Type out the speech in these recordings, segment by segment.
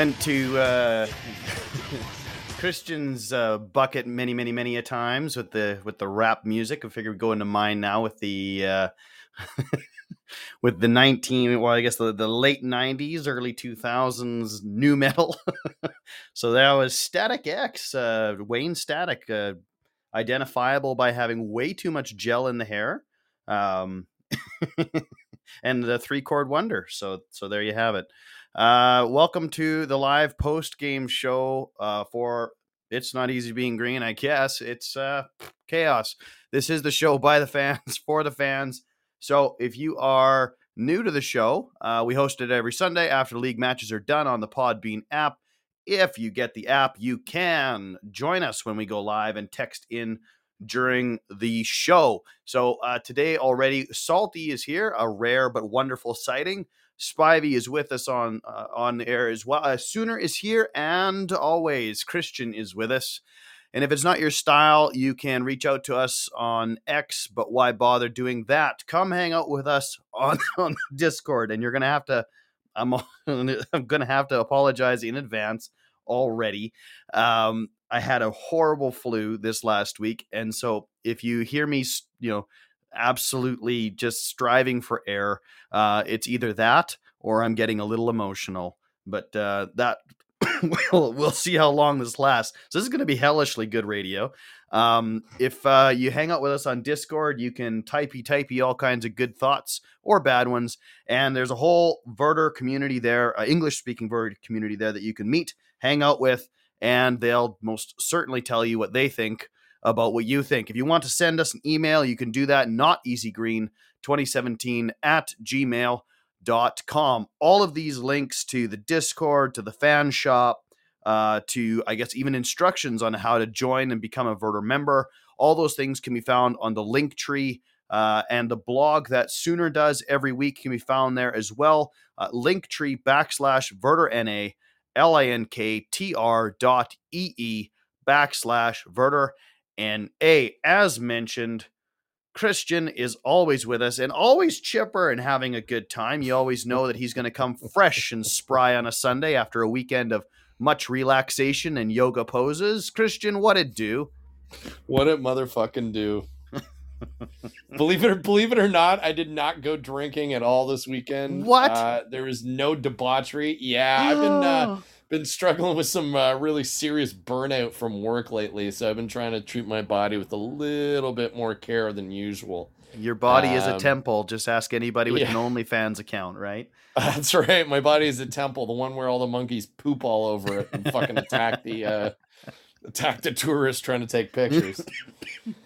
went to uh, Christian's uh, bucket many, many, many a times with the with the rap music, I figured we'd go into mine now with the uh, with the nineteen. Well, I guess the, the late '90s, early 2000s nu metal. so that was Static X, uh, Wayne Static, uh, identifiable by having way too much gel in the hair. Um, and the three chord wonder. So so there you have it. Uh, welcome to the live post game show uh, for it's not easy being green. I guess it's uh, chaos. This is the show by the fans for the fans. So if you are new to the show, uh, we host it every Sunday after league matches are done on the Podbean app. If you get the app, you can join us when we go live and text in during the show. So uh, today already, Salty is here, a rare but wonderful sighting. Spivey is with us on uh, on air as well. Uh, Sooner is here, and always Christian is with us. And if it's not your style, you can reach out to us on X. But why bother doing that? Come hang out with us on on Discord, and you're gonna have to. I'm I'm gonna have to apologize in advance already. Um, I had a horrible flu this last week, and so if you hear me, you know, absolutely just striving for air, uh, it's either that or I'm getting a little emotional. But uh, that we'll we'll see how long this lasts. So this is going to be hellishly good radio. Um, if uh, you hang out with us on Discord, you can typey typey all kinds of good thoughts or bad ones, and there's a whole Werder community there, uh, English speaking Werder community there that you can meet, hang out with, and they'll most certainly tell you what they think about what you think. If you want to send us an email, you can do that, not easygreen2017 at gmail.com. All of these links to the Discord, to the fan shop, uh, to I guess even instructions on how to join and become a Werder member, all those things can be found on the link tree. Uh, and the blog that Sooner does every week can be found there as well. Uh, Linktree backslash WerderNA L-I-N-K-T-R dot E-E backslash Werder. And A, as mentioned, Christian is always with us and always chipper and having a good time. You always know that he's going to come fresh and spry on a Sunday after a weekend of much relaxation and yoga poses. Christian, what it do? What it motherfucking do? believe it or believe it or not, I did not go drinking at all this weekend. What? Uh, there was no debauchery. Yeah, I've been uh, been struggling with some uh, really serious burnout from work lately, so I've been trying to treat my body with a little bit more care than usual. Your body um, is a um, temple. Just ask anybody with yeah. an OnlyFans account, right? That's right. My body is a temple, the one where all the monkeys poop all over it and fucking attack the uh, attack the tourists trying to take pictures.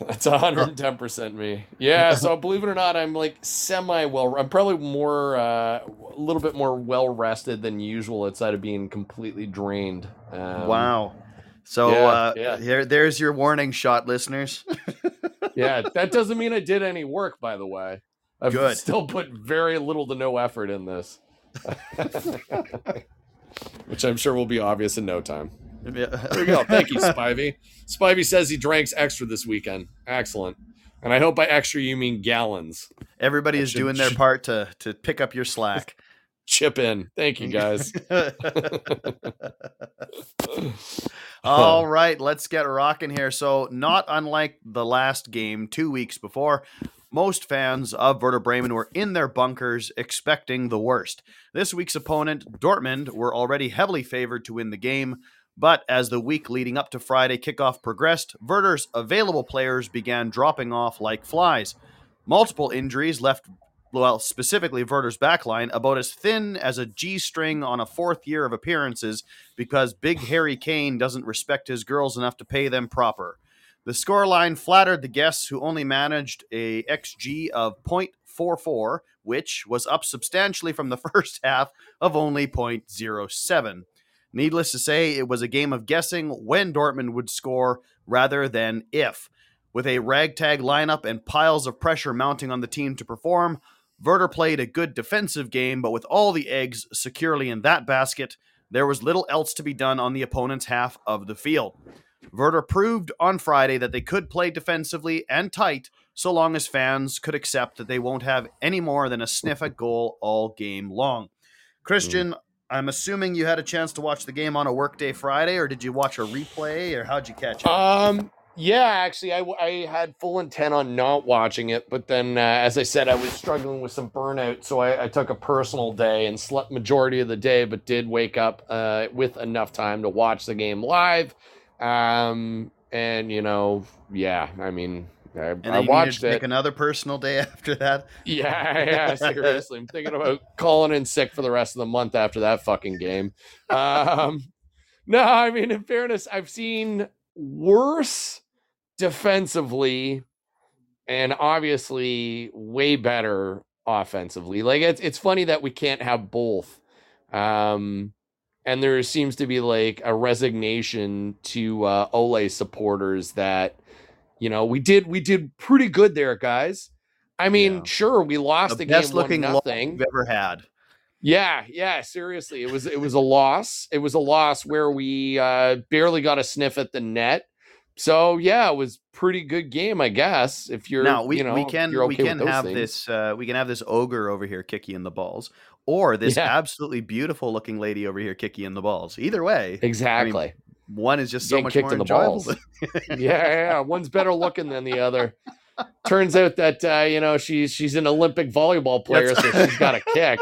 That's 110% me. Yeah, so believe it or not, I'm like semi well I'm probably more uh, a little bit more well rested than usual outside of being completely drained. Um, wow. So yeah, uh, yeah. Here, there's your warning shot, listeners. yeah, that doesn't mean I did any work, by the way. I've Good. still put very little to no effort in this, which I'm sure will be obvious in no time. There we go. Thank you, Spivey. Spivey says he drinks extra this weekend. Excellent. And I hope by extra you mean gallons. Everybody is doing their part to to pick up your slack. Chip in. Thank you, guys. All right, let's get rocking here. So, not unlike the last game two weeks before, most fans of Werder Bremen were in their bunkers expecting the worst. This week's opponent, Dortmund, were already heavily favored to win the game, but as the week leading up to Friday kickoff progressed, Werder's available players began dropping off like flies. Multiple injuries left, well, specifically Werder's backline, about as thin as a G string on a fourth year of appearances because Big Harry Kane doesn't respect his girls enough to pay them proper. The scoreline flattered the guests who only managed a XG of 0.44, which was up substantially from the first half of only 0.07. Needless to say, it was a game of guessing when Dortmund would score rather than if. With a ragtag lineup and piles of pressure mounting on the team to perform, Werder played a good defensive game, but with all the eggs securely in that basket, there was little else to be done on the opponent's half of the field. Werder proved on Friday that they could play defensively and tight, so long as fans could accept that they won't have any more than a sniff at goal all game long. Christian, I'm assuming you had a chance to watch the game on a workday Friday, or did you watch a replay, or how'd you catch it? Um, yeah, actually, I, I had full intent on not watching it, but then, uh, as I said, I was struggling with some burnout, so I, I took a personal day and slept majority of the day, but did wake up uh, with enough time to watch the game live. Um, and you know, yeah, I mean, I, and I watched it. another personal day after that. Yeah, yeah, seriously. I'm thinking about calling in sick for the rest of the month after that fucking game. Um, no, I mean, in fairness, I've seen worse defensively and obviously way better offensively. Like it's it's funny that we can't have both. Um and there seems to be like a resignation to uh Ole supporters that you know, we did we did pretty good there, guys. I mean, Yeah. sure, we lost The the, best game looking nothing. we've ever had. Yeah, yeah, seriously. It was it was a loss. It was a loss where we uh barely got a sniff at the net. So yeah, it was pretty good game, I guess. If you're now we, you know, we can you're we can have things. this uh, we can have this ogre over here kick you in the balls, or this Yeah. absolutely beautiful looking lady over here kick you in the balls. Either way, Exactly. One is just so much kicked more in the balls. yeah, yeah, one's better looking than the other. Turns out that uh, you know she's she's an Olympic volleyball player, That's- so she's got a kick.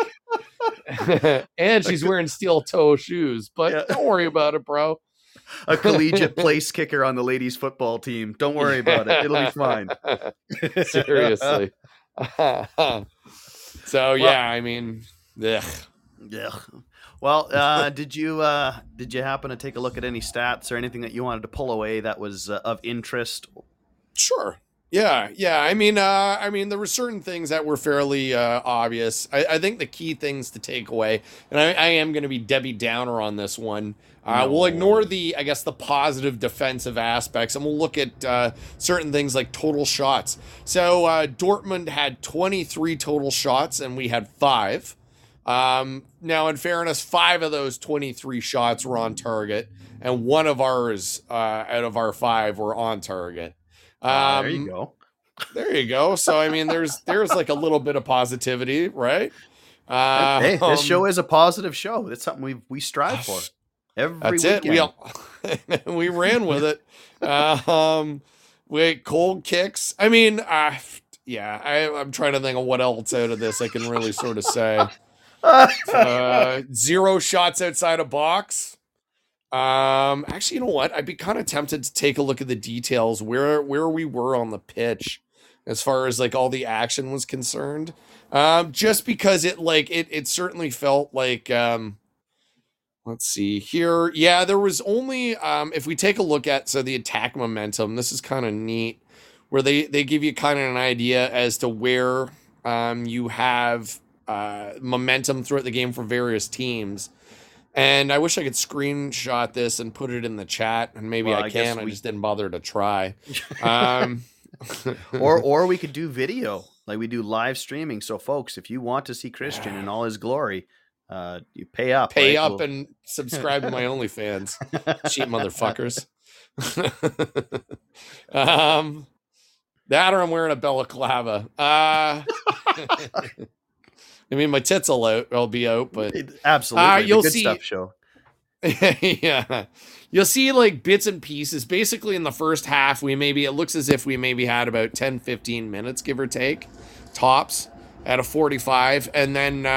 and she's wearing steel toe shoes, but Yeah. don't worry about it, bro. a collegiate place kicker on the ladies football team. Don't worry about it; it'll be fine. Seriously. so yeah, I mean, ugh. Yeah. Well, uh, did you uh, did you happen to take a look at any stats or anything that you wanted to pull away that was uh, of interest? Sure. Yeah, yeah. I mean, uh, I mean, there were certain things that were fairly uh, obvious. I, I think the key things to take away, and I, I am going to be Debbie Downer on this one. Uh, We'll ignore the, I guess, the positive defensive aspects, and we'll look at uh, certain things like total shots. So uh, Dortmund had 23 total shots, and we had five. Um, now, in fairness, five of those 23 shots were on target, and one of ours uh, out of our five were on target. Um, Ah, there you go. there you go. So I mean, there's there's like a little bit of positivity, right? Uh, hey, this um, show is a positive show. It's something we we strive for every That's weekend. it. We all, we ran with it. Uh, um, wait, cold kicks. I mean, uh, yeah. I, I'm trying to think of what else out of this I can really sort of say. Uh, zero shots outside a box. Um, actually, you know what? I'd be kind of tempted to take a look at the details where where we were on the pitch, as far as like all the action was concerned. Um, just because it like it it certainly felt like um, let's see here. Yeah, there was only um, if we take a look at so the attack momentum. This is kind of neat, where they they give you kind of an idea as to where um you have uh momentum throughout the game for various teams. And I wish I could screenshot this and put it in the chat, and maybe Well, I, I can. I just didn't bother to try. Um, or or we could do video like we do live streaming. So, folks, if you want to see Christian in all his glory, uh, you pay up. pay right? up We'll- and subscribe to my OnlyFans, cheap motherfuckers. um, that or I'm wearing a balaclava. Uh, I mean, my tits will out. I'll be out, but Absolutely, Uh, you'll good see- stuff show. yeah. You'll see like bits and pieces. Basically, in the first half, we maybe, it looks as if we maybe had about 10, 15 minutes, give or take, tops at a 45. And then, uh,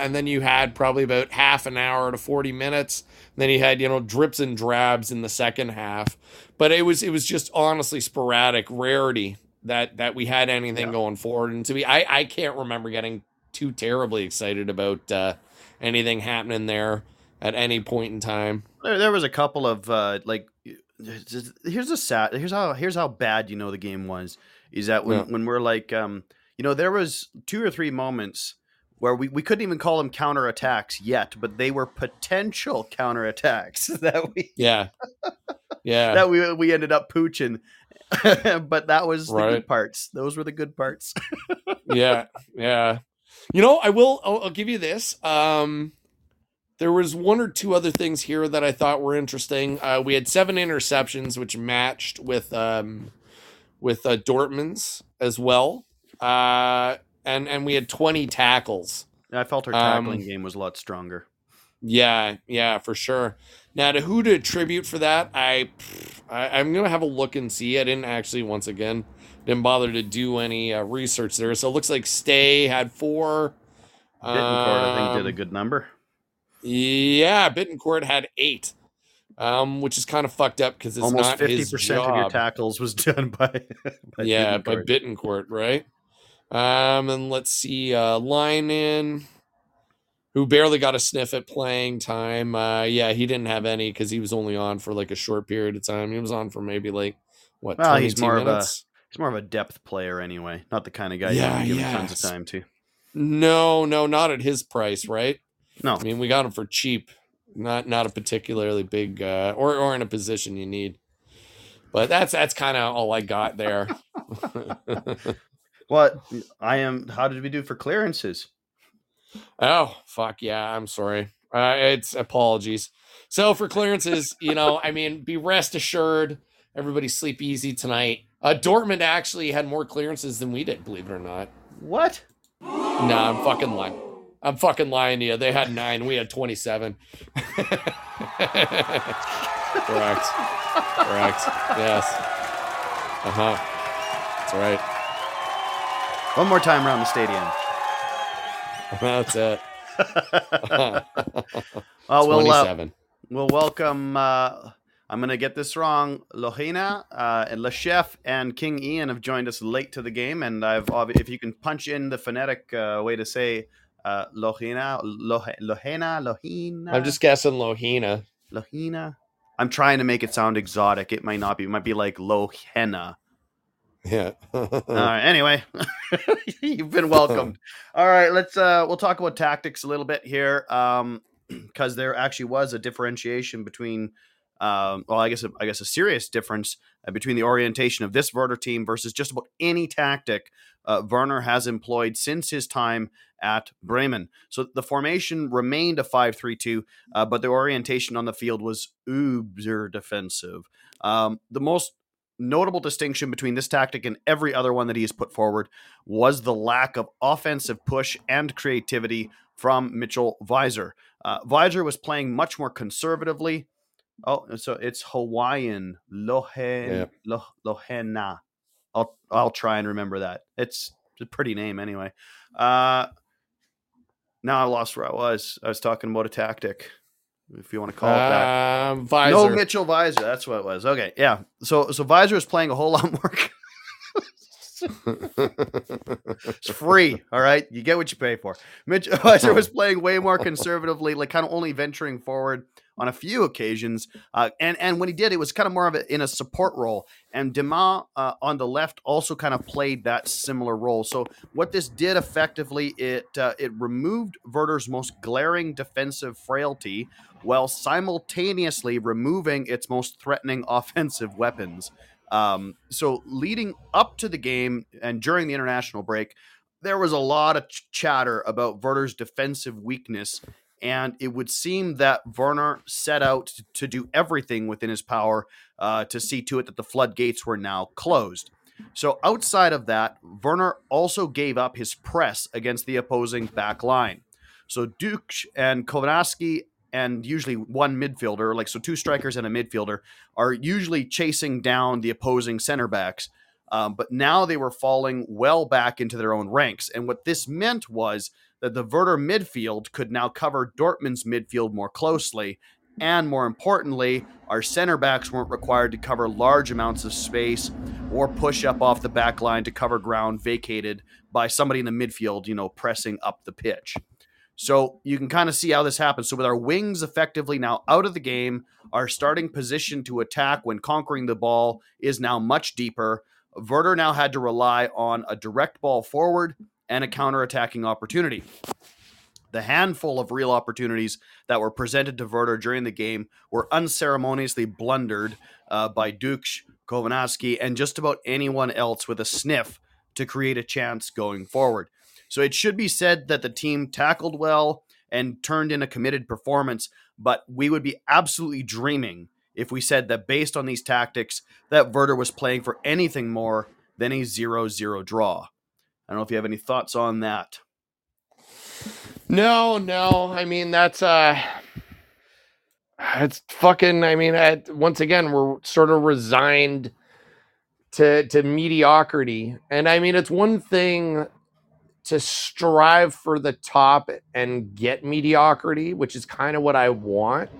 and then you had probably about half an hour to 40 minutes. then you had, you know, drips and drabs in the second half. But it was, it was just honestly sporadic rarity that, that we had anything Yeah. going forward. And to me, I, I can't remember getting too terribly excited about, uh, anything happening there at any point in time. There, there was a couple of uh, like. Here's a sad. Here's how. Here's how bad you know the game was. Is that when Yeah. when we're like, um, you know, there was two or three moments where we, we couldn't even call them counter attacks yet, but they were potential counter attacks that we Yeah. Yeah. that we we ended up pooching. but that was the good parts. Those were the good parts. yeah. Yeah. You know, I will I'll, I'll give you this. Um there was one or two other things here that I thought were interesting. Uh, we had seven interceptions, which matched with um, with uh, Dortmund's as well. Uh, and and we had 20 tackles. I felt our tackling um, game was a lot stronger. Yeah, yeah, for sure. Now, to who to attribute for that, I, I am gonna have a look and see. I didn't actually, once again, didn't bother to do any uh, research there. So it looks like Stay had four. Bittencourt, um, I think, did a um, good number. Yeah, Bittencourt had eight, um, which is kind of fucked up because it's almost fifty percent of your tackles was done by. by yeah, Bittencourt. by Bittencourt, right? Um, and let's see, uh, Lynen who barely got a sniff at playing time. Uh, yeah, he didn't have any because he was only on for like a short period of time. He was on for maybe like what? Well, he's more minutes? He's more of a depth player anyway, not the kind of guy yeah, you give yes. tons of time to. No, no, not at his price, right? No, I mean we got him for cheap, not not a particularly big uh, or or in a position you need. But that's that's kind of all I got there. what I am? How did we do for clearances? Oh fuck yeah! I'm sorry. Uh, it's apologies. So for clearances, you know, I mean, be rest assured, everybody sleep easy tonight. Uh, Dortmund actually had more clearances than we did, believe it or not. What? No, nah, I'm fucking lying. I'm fucking lying to you. They had nine. We had 27. Correct. Correct. Yes. Uh huh. That's right. One more time around the stadium. That's it. well, we'll, uh, we'll welcome. Uh, I'm going to get this wrong. Lohina uh, and Le Chef and King Ian have joined us late to the game, and I've if you can punch in the phonetic uh, way to say uh, Lohina, Lohina, Lohina. I'm just guessing Lohina. Lohina. I'm trying to make it sound exotic. It might not be. It might be like Lohena. Yeah. All right. Anyway, you've been welcomed. All right. Let's. uh We'll talk about tactics a little bit here, um, because there actually was a differentiation between. Um, well, I guess a, I guess a serious difference uh, between the orientation of this Werder team versus just about any tactic uh, Werner has employed since his time at Bremen. So the formation remained a 5 3 2, uh, but the orientation on the field was uber defensive. Um, the most notable distinction between this tactic and every other one that he has put forward was the lack of offensive push and creativity from Mitchell Weiser. Uh, Weiser was playing much more conservatively. Oh, so it's Hawaiian Lohen yeah. Lohena. I'll I'll try and remember that. It's a pretty name anyway. Uh, now I lost where I was. I was talking about a tactic if you want to call it that. Um, Weiser. No Mitchell Weiser. That's what it was. Okay, yeah. So so Weiser is playing a whole lot more. It's free, all right. You get what you pay for. Mitch Weiser was playing way more conservatively, like kind of only venturing forward on a few occasions. Uh, and and when he did, it was kind of more of a, in a support role. And Deman uh, on the left also kind of played that similar role. So what this did effectively, it uh, it removed Werder's most glaring defensive frailty, while simultaneously removing its most threatening offensive weapons. Um, so leading up to the game and during the international break, there was a lot of ch- chatter about Werder's defensive weakness and it would seem that Werner set out to do everything within his power uh, to see to it that the floodgates were now closed. So, outside of that, Werner also gave up his press against the opposing back line. So, Ducksch and Kownacki and usually one midfielder, like so two strikers and a midfielder, are usually chasing down the opposing center backs. Um, but now they were falling well back into their own ranks. And what this meant was that the Werder midfield could now cover Dortmund's midfield more closely. And more importantly, our center backs weren't required to cover large amounts of space or push up off the back line to cover ground vacated by somebody in the midfield, you know, pressing up the pitch. So you can kind of see how this happens. So with our wings effectively now out of the game, our starting position to attack when conquering the ball is now much deeper. Werder now had to rely on a direct ball forward and a counterattacking opportunity. The handful of real opportunities that were presented to Werder during the game were unceremoniously blundered uh, by Ducksch, Kownacki, and just about anyone else with a sniff to create a chance going forward. So it should be said that the team tackled well and turned in a committed performance, but we would be absolutely dreaming if we said that based on these tactics, that Werder was playing for anything more than a 0 0 draw. I don't know if you have any thoughts on that. No, no. I mean, that's uh it's fucking I mean, at, once again, we're sort of resigned to to mediocrity. And I mean, it's one thing to strive for the top and get mediocrity, which is kind of what I want.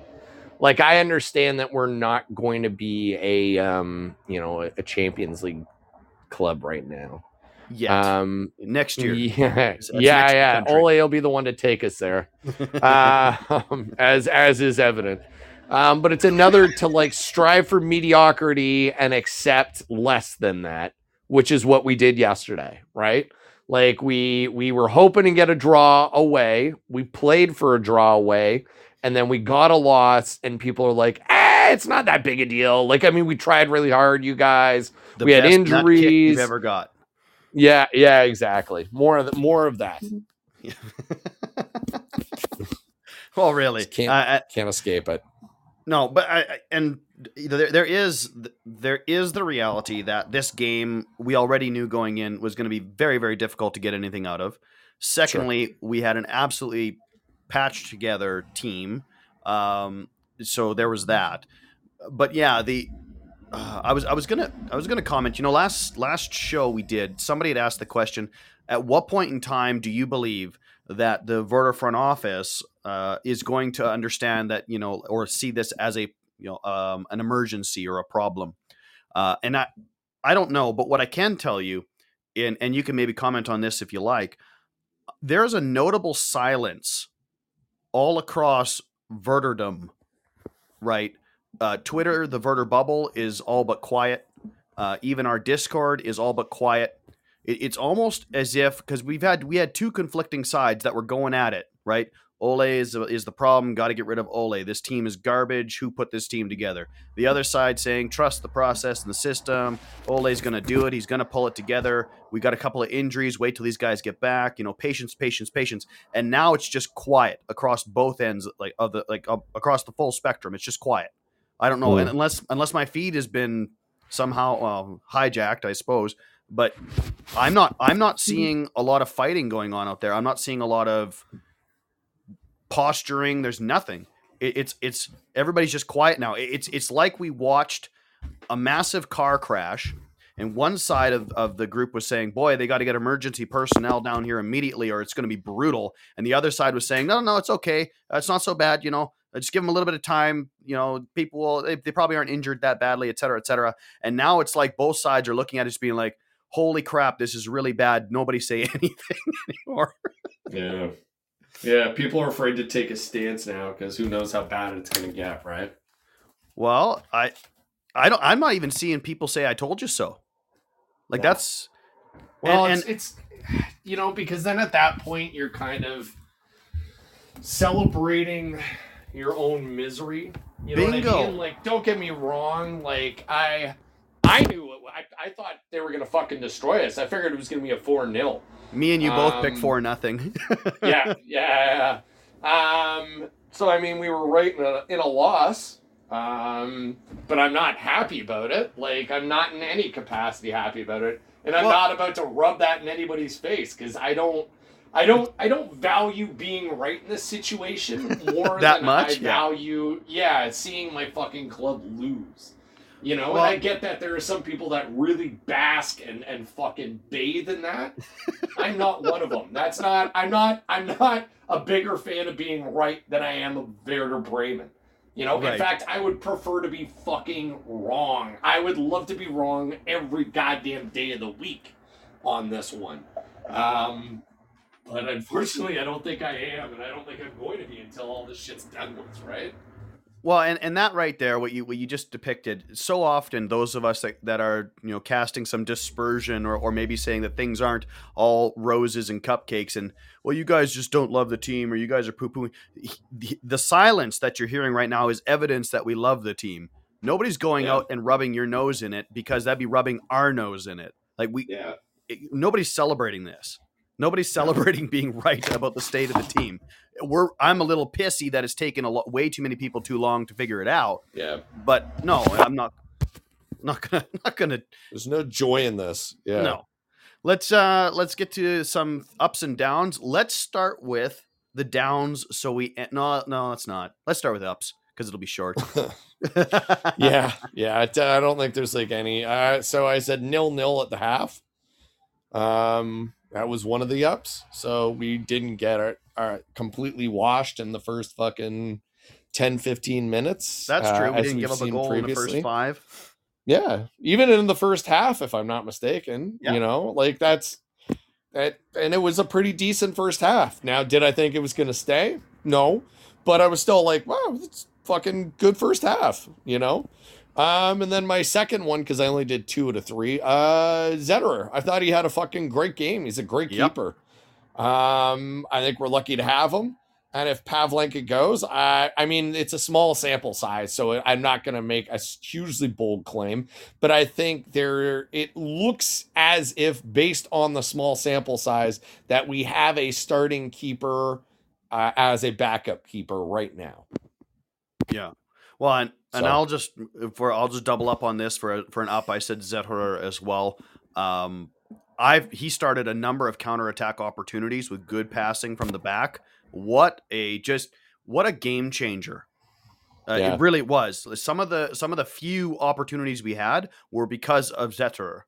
Like I understand that we're not going to be a um, you know, a, Champions League club right now. Yeah. Um, next year. Yeah, yeah, yeah. Ole will be the one to take us there, uh, um, as as is evident. Um, but it's another to like strive for mediocrity and accept less than that, which is what we did yesterday, right? Like we we were hoping to get a draw away. We played for a draw away, and then we got a loss, and people are like, "Eh, it's not that big a deal." Like, I mean, we tried really hard, you guys. The we had injuries. You've ever got. Yeah, yeah, exactly. More of the, more of that. well, really, can't I, can't escape it. No, but I and there, there is there is the reality that this game we already knew going in was going to be very very difficult to get anything out of. Secondly, sure. we had an absolutely patched together team, um, so there was that. But yeah, the uh, I was I was gonna I was gonna comment. You know, last last show we did, somebody had asked the question: At what point in time do you believe that the Werder front office uh, is going to understand that you know or see this as a you know um, an emergency or a problem? Uh, and I I don't know, but what I can tell you, and and you can maybe comment on this if you like, there's a notable silence all across Werderdom, right? Uh, Twitter, the Werder bubble is all but quiet. Uh, even our Discord is all but quiet. It, it's almost as if because we've had we had two conflicting sides that were going at it, right? Ole is, is the problem. Got to get rid of Ole. This team is garbage. Who put this team together? The other side saying, trust the process and the system. Ole's going to do it. He's going to pull it together. We got a couple of injuries. Wait till these guys get back. You know, patience, patience, patience. And now it's just quiet across both ends, like of the like uh, across the full spectrum. It's just quiet. I don't know, mm. unless unless my feed has been somehow hijacked, I suppose. But I'm not I'm not seeing a lot of fighting going on out there. I'm not seeing a lot of posturing. There's nothing. It, it's it's everybody's just quiet now. It, it's it's like we watched a massive car crash and one side of, of the group was saying, boy, they got to get emergency personnel down here immediately or it's going to be brutal. And the other side was saying, no, no, it's okay. It's not so bad. You know, just give them a little bit of time. You know, people will, they, they probably aren't injured that badly, et cetera, et cetera. And now it's like both sides are looking at it just being like, holy crap, this is really bad. Nobody say anything anymore. yeah. Yeah. People are afraid to take a stance now because who knows how bad it's going to get, right? Well, I, I don't, I'm not even seeing people say, I told you so. Like yeah. that's well, and, it's, and, it's you know because then at that point you're kind of celebrating your own misery. You know Bingo. what I mean? Like, don't get me wrong. Like, I, I knew it. I, I thought they were gonna fucking destroy us. I figured it was gonna be a four 0 Me and you um, both picked four nothing. yeah, yeah. Um. So I mean, we were right in a, in a loss. Um, but I'm not happy about it. Like I'm not in any capacity happy about it, and I'm well, not about to rub that in anybody's face because I don't. I don't. I don't value being right in this situation more that than much. I value, yeah. yeah, seeing my fucking club lose. You know, well, and I get that there are some people that really bask and, and fucking bathe in that. I'm not one of them. That's not. I'm not. I'm not a bigger fan of being right than I am of Werder Bremen. You know, right. in fact, I would prefer to be fucking wrong. I would love to be wrong every goddamn day of the week on this one. Um, but unfortunately, I don't think I am, and I don't think I'm going to be until all this shit's done with, right? Well, and, and that right there, what you what you just depicted, so often those of us that, that are you know casting some dispersion or, or maybe saying that things aren't all roses and cupcakes, and well, you guys just don't love the team or you guys are poo pooing. The, the silence that you're hearing right now is evidence that we love the team. Nobody's going yeah. out and rubbing your nose in it because that'd be rubbing our nose in it. Like we, yeah. It, nobody's celebrating this. Nobody's celebrating being right about the state of the team. We're I'm a little pissy that it's taken a lot, way too many people too long to figure it out. Yeah. But no, I'm not not gonna not gonna There's no joy in this. Yeah. no. Let's uh let's get to some ups and downs. Let's start with the downs so we no no let's not. Let's start with ups because it'll be short. yeah, yeah. I, I don't think there's like any. Uh, so I said nil nil at the half. Um, that was one of the ups. So we didn't get our, our completely washed in the first fucking 10, 15 minutes. That's uh, true. we didn't give up a goal in the first five. Yeah, even in the first half, if I'm not mistaken. Yeah. You know, like that's that, and it was a pretty decent first half. Now, did I think it was going to stay? No, but I was still like, wow, it's fucking good first half. You know. Um, and then my second one, because I only did two out of three, uh, Zetterer. I thought he had a fucking great game. He's a great Yep. keeper. Um, I think we're lucky to have him. And if Pavlenka goes, I I mean it's a small sample size, so I'm not going to make a hugely bold claim, but I think there it looks as if based on the small sample size that we have a starting keeper uh, as a backup keeper right now. Yeah. Well, and, and I'll just for I'll just double up on this for for an up. I said Zetterer as well. Um, I've he started a number of counterattack opportunities with good passing from the back. What a just what a game changer. Uh, Yeah. It really was. Some of the some of the few opportunities we had were because of Zetterer.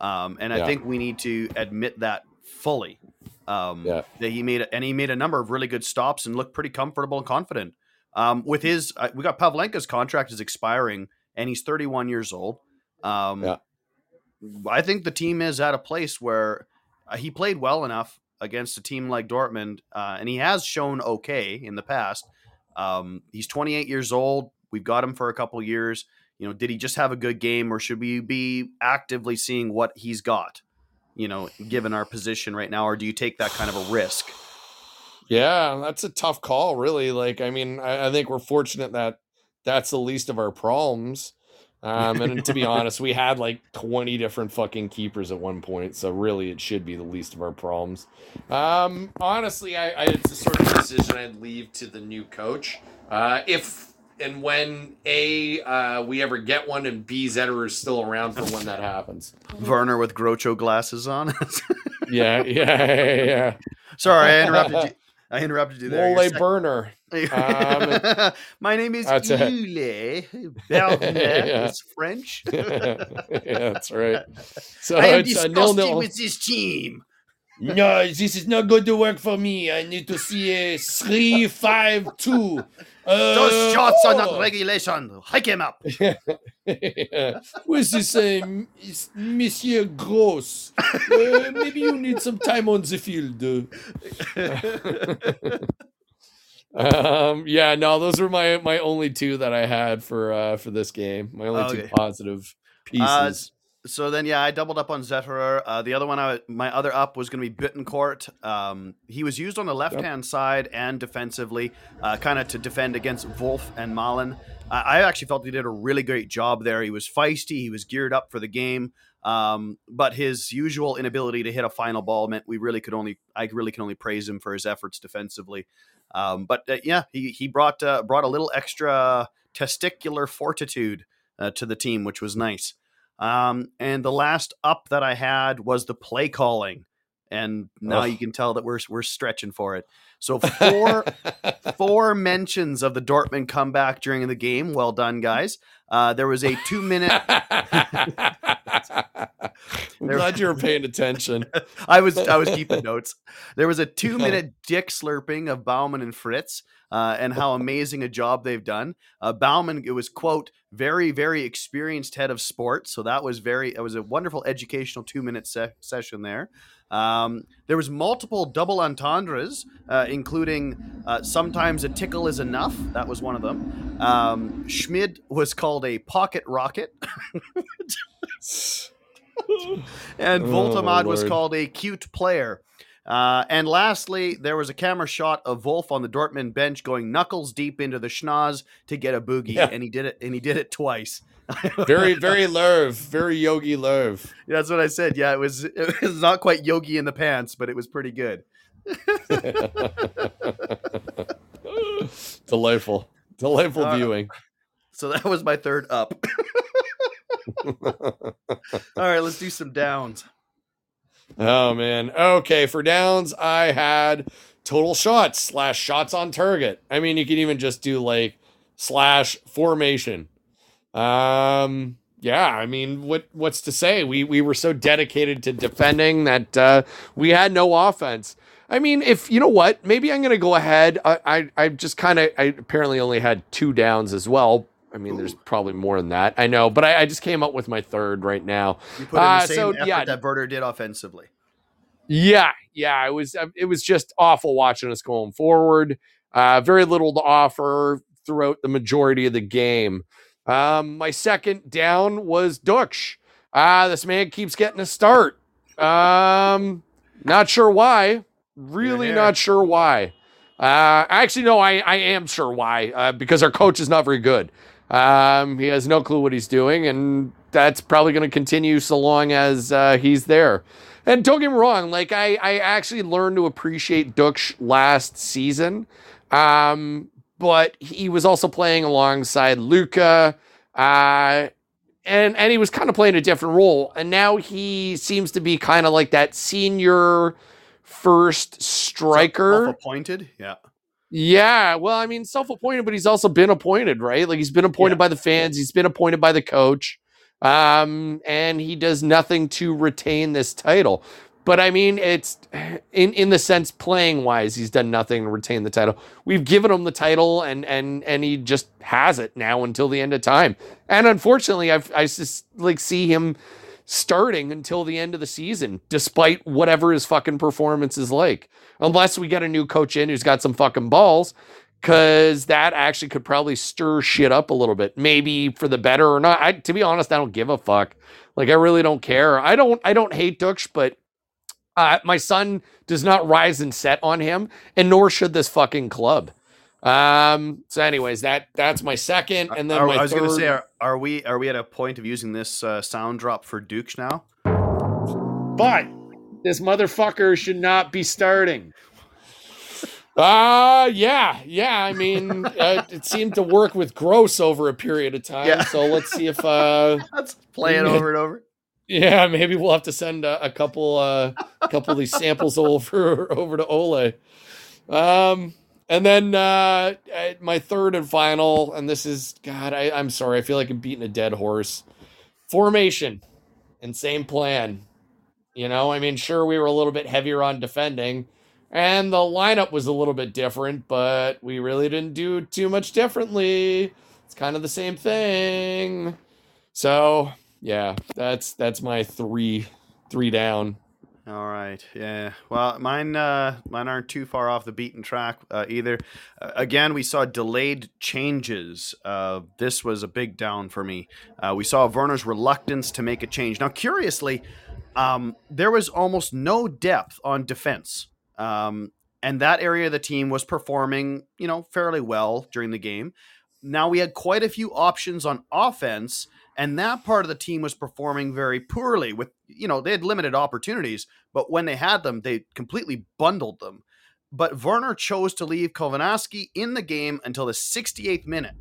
Um, and I Yeah. think we need to admit that fully. Um, Yeah. that he made and he made a number of really good stops and looked pretty comfortable and confident. Um, with his, uh, we got Pavlenka's contract is expiring, and he's 31 years old. Um, Yeah. I think the team is at a place where uh, he played well enough against a team like Dortmund, uh, and he has shown okay in the past. Um, he's 28 years old. We've got him for a couple years. You know, did he just have a good game, or should we be actively seeing what he's got? You know, given our position right now, or do you take that kind of a risk? Yeah, that's a tough call, really. Like, I mean, I, I think we're fortunate that that's the least of our problems. Um, and to be honest, we had like 20 different fucking keepers at one point, so really it should be the least of our problems. Um, honestly, I, I it's a sort of decision I'd leave to the new coach. Uh, if and when A, uh, we ever get one, and B, Zetterer is still around for when that happens. Werner with Groucho glasses on. Yeah, yeah, yeah, yeah. Sorry, I interrupted you. I interrupted you there. Mole burner. Um, My name is. Yule. Berner Yeah. is French. yeah, that's right. So I am it's a disgusted nil nil. with this team. No, this is not going to work for me. I need to see a three five two. Uh, Those shots are oh. not regulation. Hike him up. yeah. Where's this uh, m- is Monsieur Gross? Uh, maybe you need some time on the field. um, yeah, no, those were my my only two that I had for uh for this game. My only two positive pieces. Uh, So then, yeah, I doubled up on Zetterer. Uh, the other one, I, my other up was going to be Bittencourt. Um, he was used on the left hand side and defensively, uh, kind of to defend against Wolf and Malen. I, I actually felt he did a really great job there. He was feisty, he was geared up for the game. Um, but his usual inability to hit a final ball meant we really could only, I really can only praise him for his efforts defensively. Um, but uh, yeah, he he brought uh, brought a little extra testicular fortitude uh, to the team, which was nice. Um, and the last up that I had was the play calling, and now Ugh. you can tell that we're we're stretching for it. So four four mentions of the Dortmund comeback during the game. Well done, guys. Uh, there was a two minute. I'm glad you were paying attention. I was I was keeping notes. There was a two minute dick slurping of Baumann and Fritz, uh, and how amazing a job they've done. Uh, Baumann, it was quote very very experienced head of sports, so that was very it was a wonderful educational two minute se- session there. Um, there was multiple double entendres, uh, including uh, sometimes a tickle is enough. That was one of them. Um, Schmid was called a pocket rocket. and Oh, was called a cute player. Uh, and lastly, there was a camera shot of Wolf on the Dortmund bench going knuckles deep into the schnoz to get a boogie, Yeah. and he did it. And he did it twice. very, very Löw, very Yogi Löw. That's what I said. Yeah, it was it was not quite Yogi in the pants, but it was pretty good. Delightful, delightful Uh, viewing. So that was my third up. All right, let's do some downs. Oh man. Okay, for downs, I had total shots slash shots on target. I mean, you can even just do like slash formation. Um, yeah, I mean, what what's to say? We we were so dedicated to defending that uh, we had no offense. I mean, if you know what, maybe I'm gonna go ahead. I I, I just kind of I apparently only had two downs as well. I mean, there's probably more than that. I know, but I, I just came up with my third right now. You put in the Uh, same so, effort yeah. that Werder did offensively. Yeah, yeah, it was uh, it was just awful watching us going forward. Uh, very little to offer throughout the majority of the game. Um, my second down was Ducksch. Ah, this man keeps getting a start. Um, not sure why. Really not sure why. Uh, actually, no, I, I am sure why. Uh, because our coach is not very good. Um, he has no clue what he's doing, and that's probably going to continue so long as uh, he's there. And don't get me wrong, like I, I actually learned to appreciate Ducksch last season. Um, but he was also playing alongside Luca. Uh, and and he was kind of playing a different role. And now he seems to be kind of like that senior first striker. Self appointed. Yeah. Yeah, well, I mean, self-appointed, but he's also been appointed, right? Like he's been appointed Yeah. by the fans, he's been appointed by the coach, um, and he does nothing to retain this title. But I mean, it's in in the sense playing wise, he's done nothing to retain the title. We've given him the title, and and and he just has it now until the end of time. And unfortunately, I've I just like see him starting until the end of the season, despite whatever his fucking performance is like. Unless we get a new coach in who's got some fucking balls, because that actually could probably stir shit up a little bit, maybe for the better or not. I, to be honest, I don't give a fuck. Like I really don't care. I don't. I don't hate Ducksch, but uh, my son does not rise and set on him, and nor should this fucking club. Um. So, anyways, that that's my second, and then Are- my I was going to say, are, are we are we at a point of using this uh, sound drop for Dukes now? but this motherfucker should not be starting. Uh yeah, yeah. I mean, uh, it seemed to work with Gross over a period of time. Yeah. So let's see if, uh Let's play it over and over. Yeah, maybe we'll have to send a, a couple, uh, a couple of these samples over over to Ole. Um, and then uh, my third and final, and this is God. I, I'm sorry. I feel like I'm beating a dead horse. Formation and same plan. You know, I mean, sure, we were a little bit heavier on defending, and the lineup was a little bit different, but we really didn't do too much differently. It's kind of the same thing. So yeah, that's that's my three three down. All right. Yeah. Well, mine uh, mine aren't too far off the beaten track uh, either. Uh, again, we saw delayed changes. Uh, this was a big down for me. Uh, we saw Werner's reluctance to make a change. Now, curiously, um, there was almost no depth on defense, um, and that area of the team was performing, you know, fairly well during the game. Now we had quite a few options on offense, and that part of the team was performing very poorly. With you know, they had limited opportunities, but when they had them, they completely bundled them. But Werner chose to leave Kownacki in the game until the 68th minute.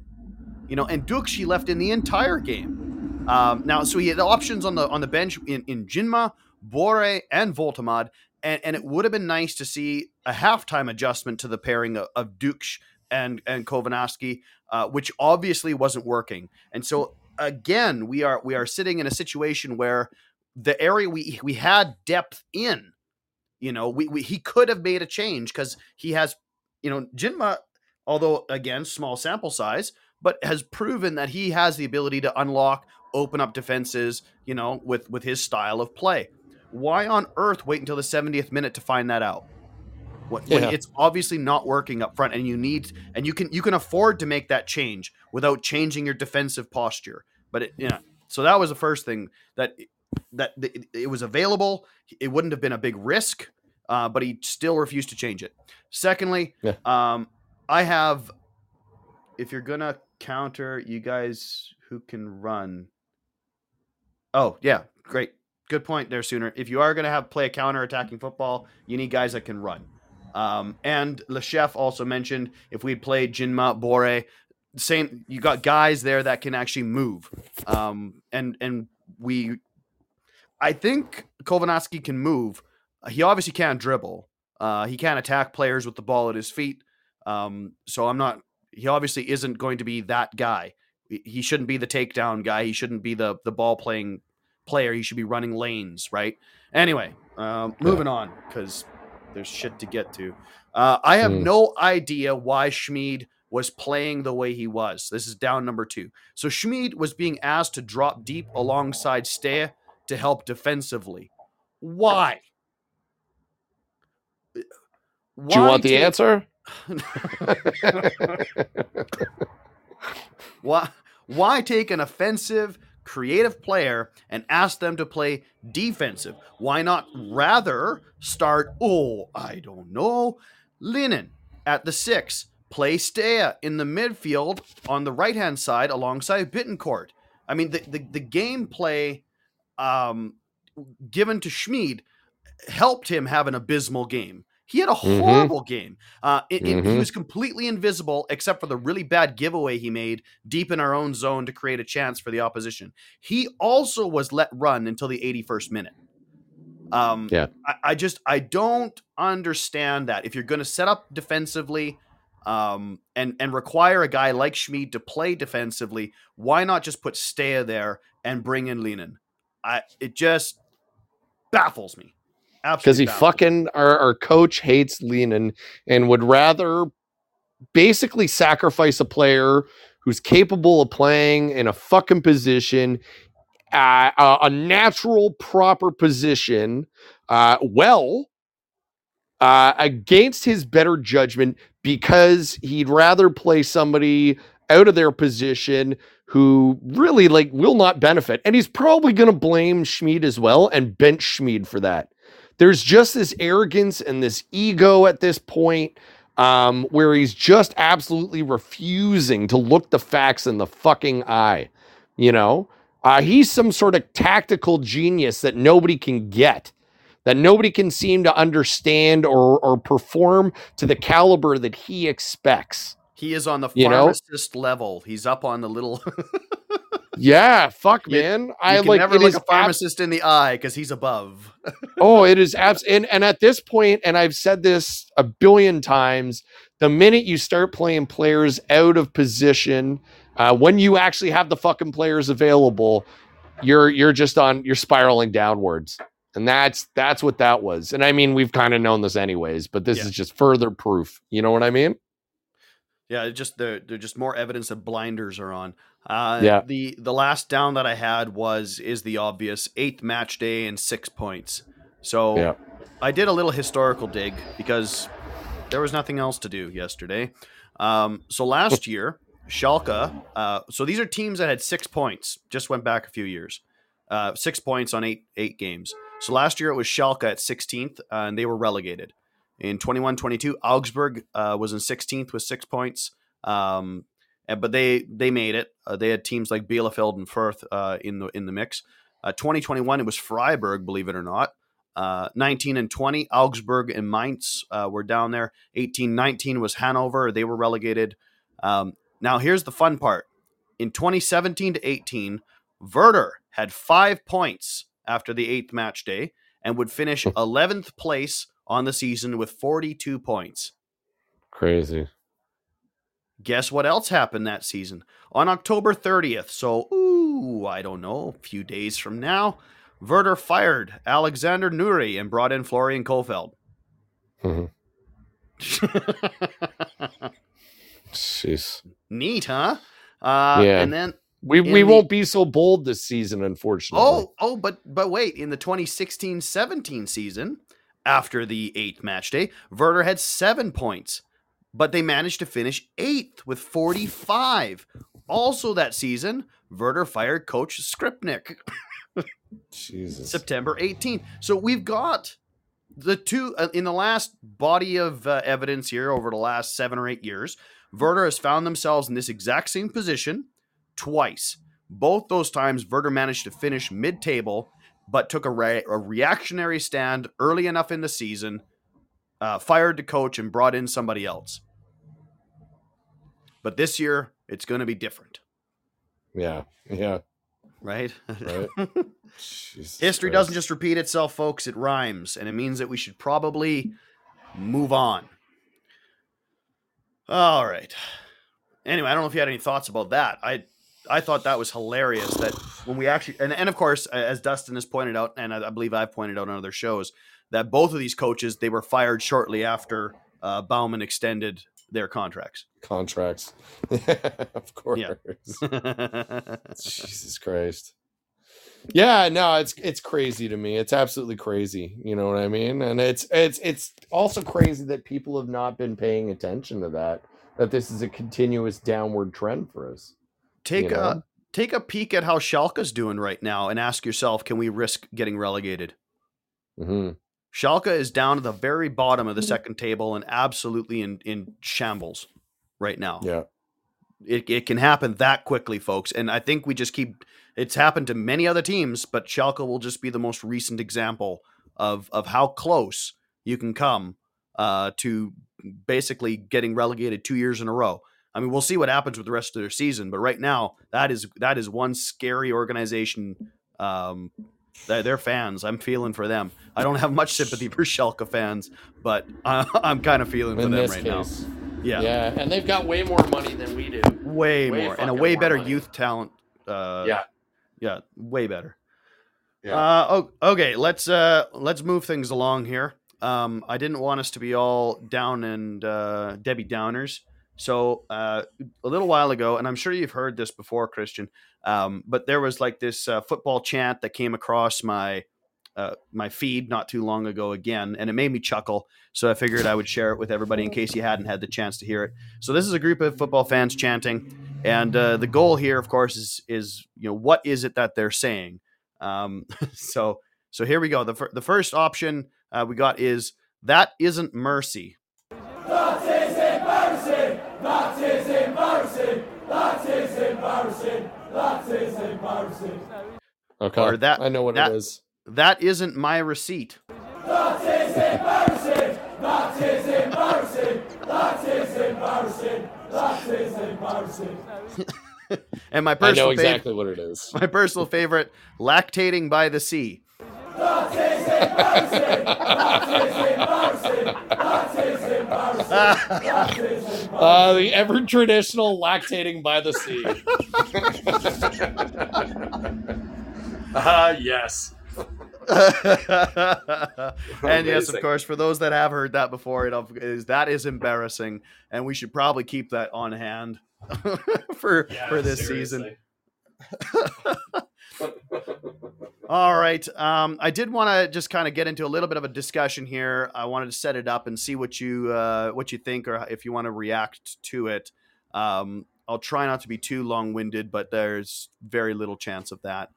You know, and Dukshi left in the entire game. Um, now, so he had options on the on the bench in, in Njinmah, Borré, and Woltemade, and, and it would have been nice to see a halftime adjustment to the pairing of, of Ducksch and and Kownacki, uh, which obviously wasn't working. And so again, we are we are sitting in a situation where the area we we had depth in, you know, we, we he could have made a change because he has, you know, Njinmah, although again small sample size, but has proven that he has the ability to unlock, open up defenses, you know, with with his style of play. Why on earth wait until the 70th minute to find that out? When Yeah. it's obviously not working up front, and you need and you can you can afford to make that change without changing your defensive posture. But it, yeah, so that was the first thing that that it, it was available. It wouldn't have been a big risk, uh, but he still refused to change it. Secondly, Yeah. um, I have. If you're gonna counter, you guys, who can run. Oh, yeah, great. Good point there, Sooner. If you are going to have play a counter attacking football, you need guys that can run. Um, and Le Chef also mentioned if we played Njinmah Borré, same you got guys there that can actually move. Um, and and we I think Kownacki can move. He obviously can't dribble. Uh, he can't attack players with the ball at his feet. Um, so I'm not. He obviously isn't going to be that guy. He shouldn't be the takedown guy. He shouldn't be the the ball playing player. He should be running lanes, right? Anyway, um, moving on because there's shit to get to. Uh, I have Hmm. no idea why Schmid was playing the way he was. This is down number two. So Schmid was being asked to drop deep alongside Stage to help defensively. Why? Do you want the answer? Why why take an offensive, creative player and ask them to play defensive? Why not rather start, oh, I don't know, Lynen at the six, play Stage in the midfield on the right hand side alongside Bittencourt? I mean, the, the, the gameplay um, given to Schmid helped him have an abysmal game. He had a Mhm. horrible game. Uh, it- it- he Mhm. was completely invisible except for the really bad giveaway he made deep in our own zone to create a chance for the opposition. He also was let run until the 81st minute. Um, Yeah. I, I just I don't understand that. If you're going to set up defensively um, and and require a guy like Schmid to play defensively, why not just put Stage there and bring in Lynen? I it just baffles me. Because he me. fucking our, our coach hates Lynen and would rather basically sacrifice a player who's capable of playing in a fucking position uh, a, a natural proper position uh, well uh, against his better judgment because he'd rather play somebody out of their position who really like will not benefit and he's probably going to blame Schmid as well and bench Schmid for that there's just this arrogance and this ego at this point um, where he's just absolutely refusing to look the facts in the fucking eye. You know, uh, he's some sort of tactical genius that nobody can get, that nobody can seem to understand or or perform to the caliber that he expects. He is on the You know? pharmacist level. He's up on the little. Yeah, fuck, man. You I can like never look a pharmacist in the eye because he's above. oh, it is abs and, and at this point, and I've said this a billion times, the minute you start playing players out of position, uh, when you actually have the fucking players available, you're you're just on you're spiraling downwards. And that's that's what that was. And I mean, we've kind of known this anyways, but this Yeah. is just further proof. You know what I mean? Yeah, just they're, they're just more evidence that blinders are on. Uh, Yeah. The the last down that I had was is the obvious eighth match day and six points. So Yeah. I did a little historical dig because there was nothing else to do yesterday. Um, so last year, Schalke. Uh, so these are teams that had six points. Just went back a few years. Uh, six points on eight eight games. So last year it was Schalke at 16th, uh, and they were relegated. In 21-22, Augsburg uh, was in 16th with six points. Um, and- but they they made it. Uh, they had teams like Bielefeld and Fürth uh, in the in the mix. Uh, 2021, it was Freiburg, believe it or not. Uh, 19 and 20, Augsburg and Mainz uh, were down there. 18 19 was Hanover. They were relegated. Um, now, here's the fun part. In 2017 to 18, Werder had five points after the eighth match day and would finish 11th place on the season with 42 points. Crazy. Guess what else happened that season? On October 30th, so, ooh, I don't know, a few days from now, Werder fired Alexander Nouri and brought in Florian Kohfeldt. Mhm. Jeez. Neat, huh? Uh, Yeah. And then, We we the- won't be so bold this season, unfortunately. oh, oh, but but wait, in the 2016-17 season, after the eighth match day, Werder had seven points, but they managed to finish eighth with 45. Also that season, Werder fired coach Skripnik. Jesus. September 18th. So we've got the two uh, in the last body of uh, evidence here over the last seven or eight years. Werder has found themselves in this exact same position twice. Both those times, Werder managed to finish mid table, but took a, re- a, reactionary stand early enough in the season, uh, fired the coach, and brought in somebody else. But this year, it's going to be different. Yeah. Yeah. Right? Right. History Christ. doesn't just repeat itself, folks. It rhymes, and it means that we should probably move on. All right. Anyway, I don't know if you had any thoughts about that. I I thought that was hilarious that when we actually and, and of course as Dustin has pointed out and I, I believe I've pointed out on other shows that both of these coaches they were fired shortly after uh, Baumann extended their contracts. Contracts, of course. Jesus Christ. Yeah, no, it's it's crazy to me. It's absolutely crazy. You know what I mean? And it's it's it's also crazy that people have not been paying attention to that. That this is a continuous downward trend for us. Take you know? a take a peek at how Schalke's doing right now, and ask yourself: Can we risk getting relegated? Mm-hmm. Schalke is down at the very bottom of the second table and absolutely in in shambles right now. Yeah. It, it can happen that quickly, folks. And I think we just keep it's happened to many other teams, but Schalke will just be the most recent example of of how close you can come uh, to basically getting relegated two years in a row. I mean, we'll see what happens with the rest of their season, but right now, that is that is one scary organization. Um, they're fans. I'm feeling for them. I don't have much sympathy for Schalke fans, but I, am kind of feeling for in them right case. now. Yeah, yeah, and they've got way more money than we do. Way, way more, and a way better money. youth talent. Uh, yeah, yeah, way better. Yeah. Uh, okay, let's uh, let's move things along here. Um, I didn't want us to be all down and uh, Debbie Downers. So uh, a little while ago, and I'm sure you've heard this before, Christian, um, but there was like this uh, football chant that came across my uh, my feed not too long ago again, and it made me chuckle. So I figured I would share it with everybody in case you hadn't had the chance to hear it. So this is a group of football fans chanting, and uh, the goal here, of course, is is you know what is it that they're saying. Um, so so here we go. The fir- the first option uh, we got is that isn't mercy. That is embarrassing. That is embarrassing. That is embarrassing. That is embarrassing. Okay. Or that I know what that, it is. That isn't my receipt. That is embarrassing. That is embarrassing. That is embarrassing. That is embarrassing. and my personal I know exactly fav- what it is. My personal favorite, lactating by the sea. That is Uh, the ever traditional lactating by the sea. Ah, uh, yes. and yes, of course, for those that have heard that before, it is that is embarrassing, and we should probably keep that on hand for yeah, for this seriously. season. All right. Um, I did want to just kind of get into a little bit of a discussion here. I wanted to set it up and see what you uh, what you think, or if you want to react to it. Um, I'll try not to be too long winded, but there's very little chance of that.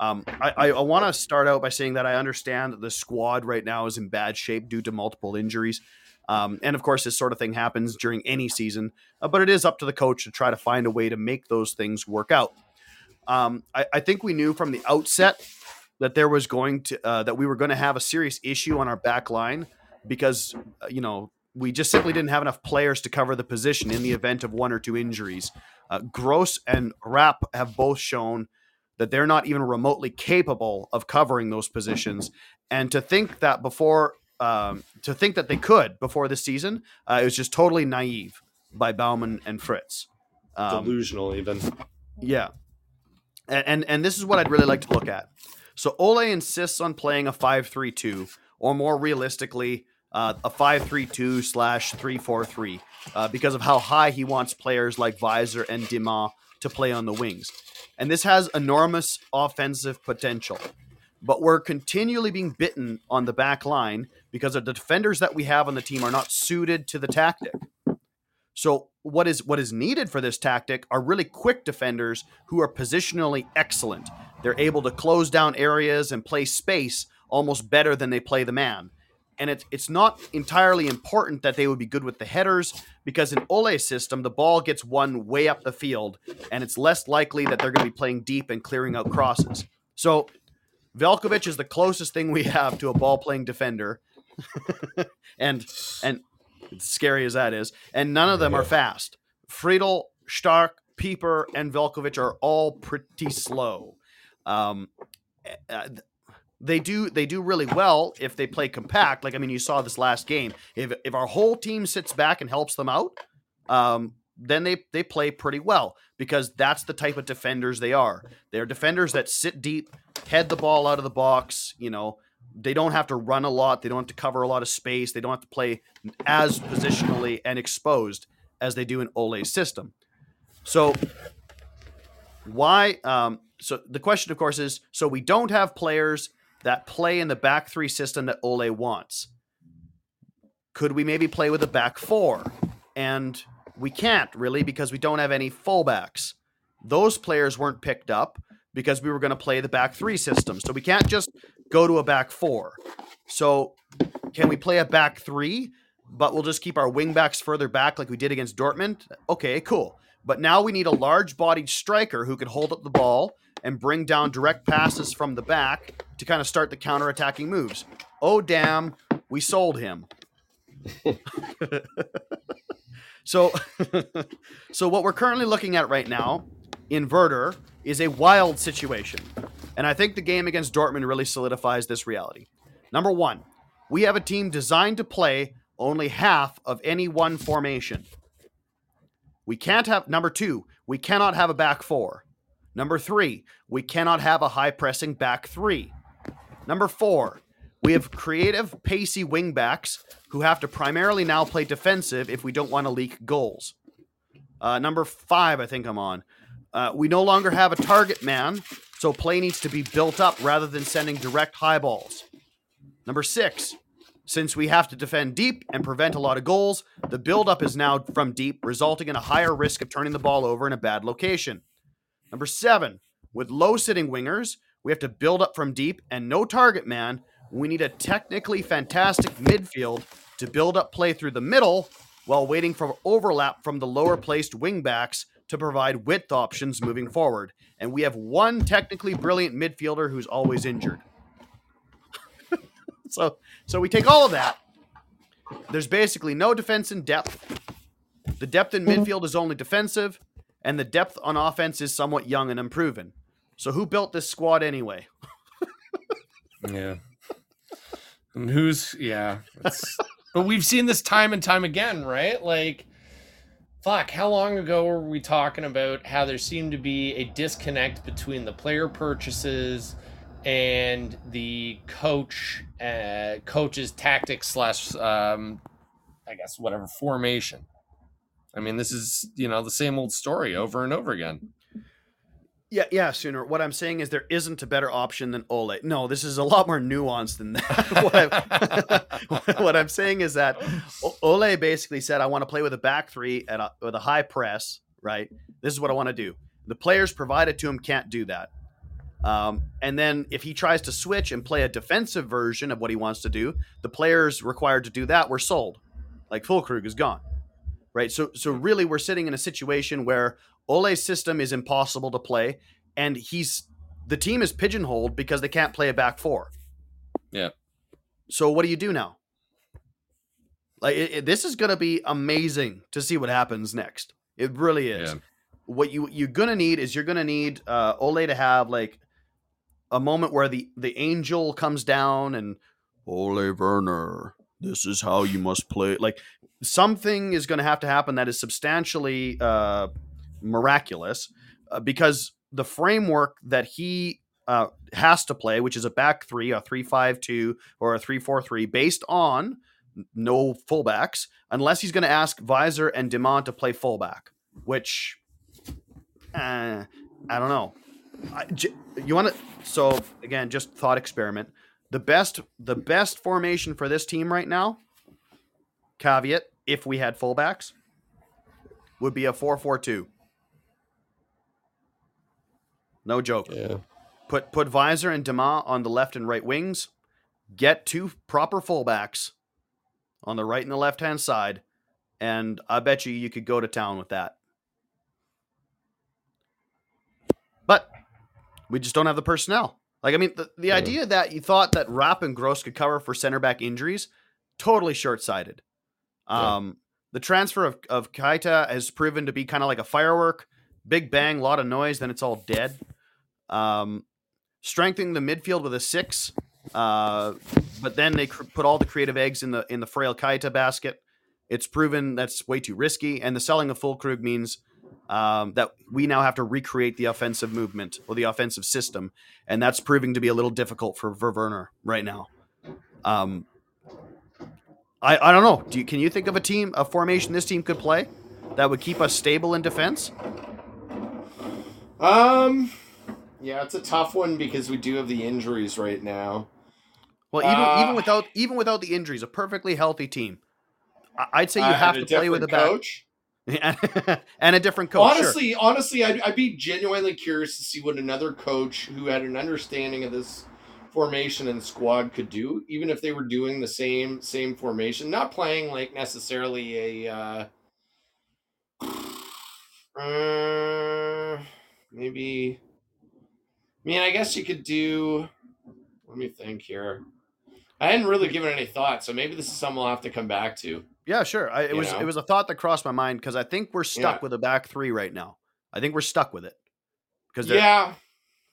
Um, I, I, want to start out by saying that I understand that the squad right now is in bad shape due to multiple injuries. Um, and of course, this sort of thing happens during any season, uh, but it is up to the coach to try to find a way to make those things work out. Um, I, I, think we knew from the outset that there was going to uh, that we were going to have a serious issue on our back line because uh, you know we just simply didn't have enough players to cover the position in the event of one or two injuries. Uh, Gross and Rapp have both shown that they're not even remotely capable of covering those positions. And to think that before, um, to think that they could before the season, uh, it was just totally naive by Baumann and Fritz. Um, Delusional, even. Yeah, and, and this is what I'd really like to look at. So Ole insists on playing a five-three-two, or more realistically, uh, a five-three-two slash three-four-three, uh, because of how high he wants players like Weiser and Deman to play on the wings and this has enormous offensive potential. But we're continually being bitten on the back line because the defenders that we have on the team are not suited to the tactic. So what is what is needed for this tactic are really quick defenders who are positionally excellent. They're able to close down areas and play space almost better than they play the man. and it's it's not entirely important that they would be good with the headers because in Ole's system the ball gets won way up the field and it's less likely that they're going to be playing deep and clearing out crosses. So Veljkovic is the closest thing we have to a ball playing defender, and and scary as that is, and none of them are fast. Friedl, Stark, Pieper, and Veljkovic are all pretty slow. Um, uh, they do they do really well if they play compact. Like I mean, you saw this last game. If if our whole team sits back and helps them out, um, then they they play pretty well because that's the type of defenders they are. They're defenders that sit deep, head the ball out of the box. You know, they don't have to run a lot. They don't have to cover a lot of space. They don't have to play as positionally and exposed as they do in Ole's system. So why? Um, so the question, of course, is so we don't have players that play in the back three system that Ole wants. Could we maybe play with a back four? And we can't really because we don't have any fullbacks. Those players weren't picked up because we were going to play the back three system. So we can't just go to a back four. So can we play a back three, but we'll just keep our wing backs further back like we did against Dortmund? Okay, cool. But now we need a large bodied striker who can hold up the ball and bring down direct passes from the back to kind of start the counter attacking moves. Oh, damn, we sold him. so, so what we're currently looking at right now, in Werder, is a wild situation. And I think the game against Dortmund really solidifies this reality. Number one, we have a team designed to play only half of any one formation. We can't have, number two, we cannot have a back four. Number three, we cannot have a high pressing back three. Number four, we have creative, pacey wingbacks who have to primarily now play defensive if we don't want to leak goals. Uh, number five, I think I'm on. Uh, we no longer have a target man, so play needs to be built up rather than sending direct high balls. Number six, since we have to defend deep and prevent a lot of goals, the buildup is now from deep, resulting in a higher risk of turning the ball over in a bad location. Number seven, with low sitting wingers, we have to build up from deep and no target man. We need a technically fantastic midfield to build up play through the middle while waiting for overlap from the lower placed wingbacks to provide width options moving forward. And we have one technically brilliant midfielder who's always injured. so so we take all of that. There's basically no defense in depth. The depth in mm-hmm. midfield is only defensive, and the depth on offense is somewhat young and unproven. So who built this squad anyway? yeah. And who's yeah. but we've seen this time and time again, right? Like fuck, how long ago were we talking about how there seemed to be a disconnect between the player purchases and the coach uh coach's tactics slash um I guess whatever formation. I mean, this is, you know, the same old story over and over again. Yeah, yeah, sooner. What I'm saying is there isn't a better option than Ole. No, this is a lot more nuanced than that. what, I, what I'm saying is that Ole basically said, "I want to play with a back three at a, with a high press." Right. This is what I want to do. The players provided to him can't do that. Um, and then if he tries to switch and play a defensive version of what he wants to do, the players required to do that were sold. Like Füllkrug is gone. Right. So so really we're sitting in a situation where Ole's system is impossible to play, and he's the team is pigeonholed because they can't play a back four. Yeah. So what do you do now? Like it, it, this is going to be amazing to see what happens next. It really is. Yeah. What you you're gonna need is you're gonna need uh, Ole to have like a moment where the the angel comes down and Ole Werner, this is how you must play. Like something is going to have to happen that is substantially uh, miraculous uh, because the framework that he uh, has to play, which is a back three, a three-five-two, or a three-four-three, based on no fullbacks, unless he's going to ask Weiser and Deman to play fullback, which uh, I don't know. I, j- you want to? So again, just thought experiment. The best, the best formation for this team right now. Caveat: If we had fullbacks, would be a four-four-two. No joke. Yeah. Put put Weiser and Deman on the left and right wings. get two proper fullbacks on the right and the left hand side, and I bet you you could go to town with that. But we just don't have the personnel. Like, I mean, the, the Yeah. idea that you thought that Rapp and Gross could cover for center back injuries, totally short sighted. Yeah. Um, The transfer of, of Keïta has proven to be kind of like a firework big bang, lot of noise, then it's all dead. Um, strengthening the midfield with a six, uh, but then they cr- put all the creative eggs in the in the frail Keïta basket. It's proven that's way too risky, and the selling of Füllkrug means um, that we now have to recreate the offensive movement or the offensive system, and that's proving to be a little difficult for Verwerner right now. Um, I I don't know. Do you, can you think of a team, a formation this team could play that would keep us stable in defense? Um, yeah, it's a tough one because we do have the injuries right now. Well, even Uh, even without even without the injuries, a perfectly healthy team. I'd say you Uh, have to play with a back coach. and a different coach. sure. honestly, honestly, I'd, I'd be genuinely curious to see what another coach who had an understanding of this formation and squad could do, even if they were doing the same same formation, not playing like necessarily a. Uh, uh, maybe. I mean, I guess you could do. Let me think here. I hadn't really given any thought, so maybe this is something we'll have to come back to. Yeah, sure. I, it was know? it was a thought that crossed my mind because I think we're stuck Yeah. with a back three right now. I think we're stuck with it because Yeah.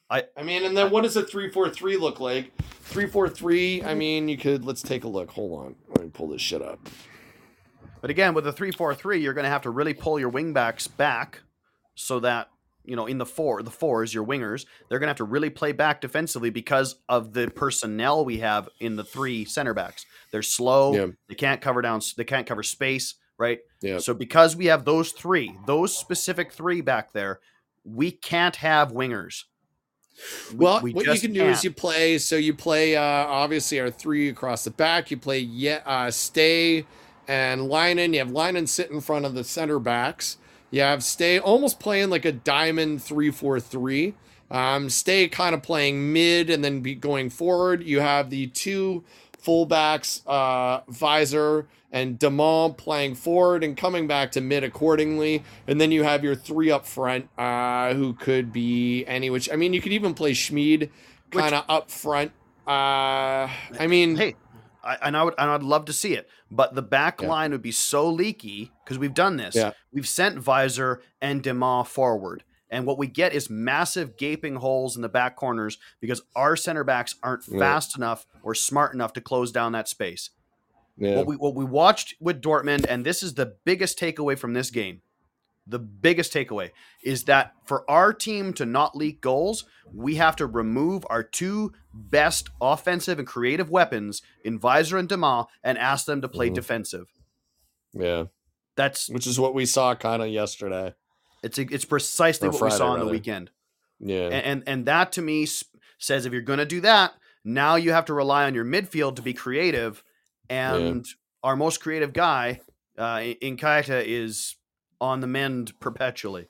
I- I mean, and then what does a three four three look like? Three four three. I mm-hmm. mean, you could let's take a look. Hold on, let me pull this shit up. But again, with a three-four-three, you're going to have to really pull your wingbacks back so that you know in the four, the fours, your wingers, they're going to have to really play back defensively because of the personnel we have in the three center backs. They're slow. Yeah. They can't cover down. They can't cover space. Right. Yeah. So because we have those three, those specific three back there, we can't have wingers. We- Well, we what you can do can't. is you play. So you play uh, obviously our three across the back. You play yet uh, Stage and Lynen. You have Lynen sit in front of the center backs. You have Stage almost playing like a diamond three four three. Um, Stage kind of playing mid and then be going forward. You have the two fullbacks, uh, Weiser and Deman playing forward and coming back to mid accordingly. And then you have your three up front, uh, who could be any which. I mean, you could even play Schmid kind of up front. Uh, I mean, Hey, I, and I would and I'd love to see it, but the back Yeah. line would be so leaky because we've done this. Yeah. We've sent Weiser and Deman forward, and what we get is massive gaping holes in the back corners because our center backs aren't Yeah. fast enough or smart enough to close down that space. yeah. What we what we watched with Dortmund, and this is the biggest takeaway from this game. The biggest takeaway is that for our team to not leak goals, we have to remove our two best offensive and creative weapons in Weiser and Deman and ask them to play Mhm. defensive. yeah, That's which is what we saw kind of yesterday. it's it's precisely Or what we Friday, saw on the weekend. Yeah, And, and and that to me says if you're going to do that, now you have to rely on your midfield to be creative, and our most creative guy uh, in- in Keïta is on the mend perpetually.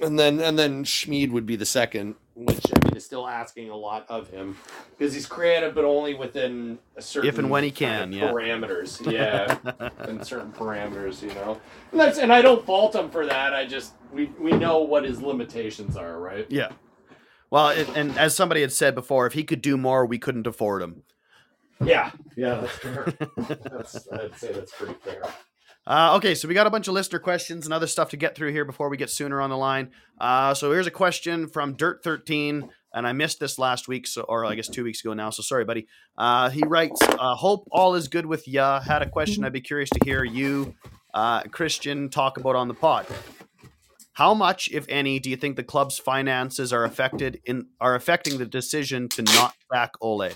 and then and then Schmid would be the second, which I mean is still asking a lot of him because he's creative, but only within a certain if and when he kind of can, yeah. parameters. Yeah, in certain parameters, you know. And that's and I don't fault him for that. I just we we know what his limitations are, right? yeah. Well, it, and as somebody had said before, if he could do more, we couldn't afford him. Yeah, yeah, that's fair. that's I'd say that's pretty fair. Uh, okay, so we got a bunch of listener questions and other stuff to get through here before we get sooner on the line. Uh, so here's a question from Dirt13, and I missed this last week, so or I guess two weeks ago now. So sorry, buddy. Uh, he writes, uh, "Hope all is good with ya. Had a question. I'd be curious to hear you, uh, Christian, talk about on the pod. How much, if any, do you think the club's finances are affected in are affecting the decision to not back Ole?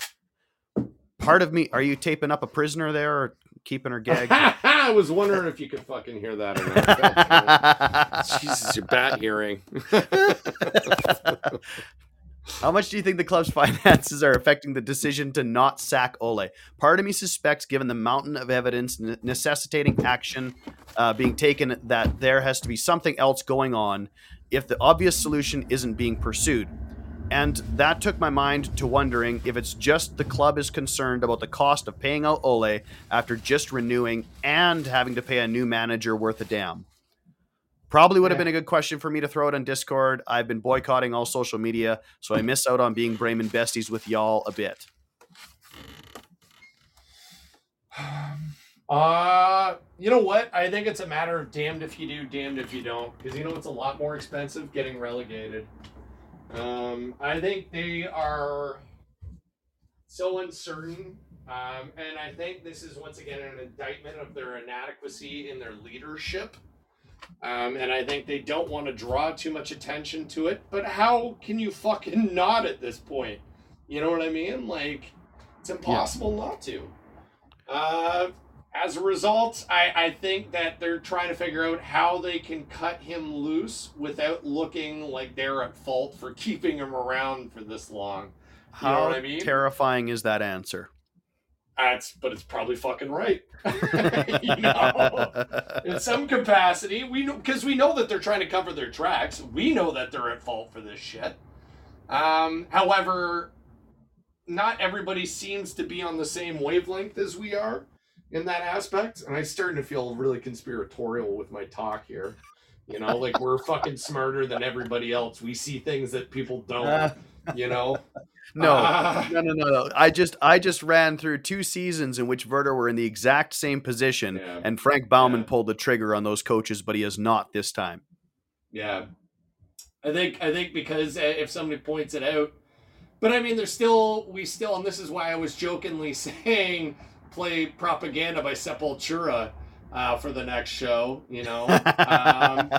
Part of me, are you taping up a prisoner there or keeping her gagged? I was wondering if you could fucking hear that or not. Jesus, your bat hearing. How much do you think the club's finances are affecting the decision to not sack Ole? Part of me suspects, given the mountain of evidence necessitating action uh, being taken, that there has to be something else going on if the obvious solution isn't being pursued. And that took my mind to wondering if it's just the club is concerned about the cost of paying out Ole after just renewing and having to pay a new manager worth a damn. Probably would have Yeah. been a good question for me to throw it on Discord. I've been boycotting all social media, so I miss out on being Bremen besties with y'all a bit. Uh, you know what? I think it's a matter of damned if you do, damned if you don't. Because you know it's a lot more expensive getting relegated. Um, I think they are so uncertain. Um, and I think this is once again an indictment of their inadequacy in their leadership. Um, and I think they don't want to draw too much attention to it. But how can you fucking not at this point? You know what I mean? Like, it's impossible not to. Uh, as a result, I, I think that they're trying to figure out how they can cut him loose without looking like they're at fault for keeping him around for this long. You know How what I mean? terrifying is that answer? That's, but it's probably fucking right. you know, in some capacity, we know because we know that they're trying to cover their tracks. We know that they're at fault for this shit. Um, however, not everybody seems to be on the same wavelength as we are in that aspect, and I'm starting to feel really conspiratorial with my talk here. You know, like we're fucking smarter than everybody else. We see things that people don't. You know. no, Ah. no, no, no, no. I just I just ran through two seasons in which Werder were in the exact same position, Yeah. and Frank Baumann Yeah. pulled the trigger on those coaches, but he has not this time. Yeah, I think I think because uh, if somebody points it out, but I mean, there's still we still, and this is why I was jokingly saying play propaganda by Sepultura uh, for the next show. You know, um,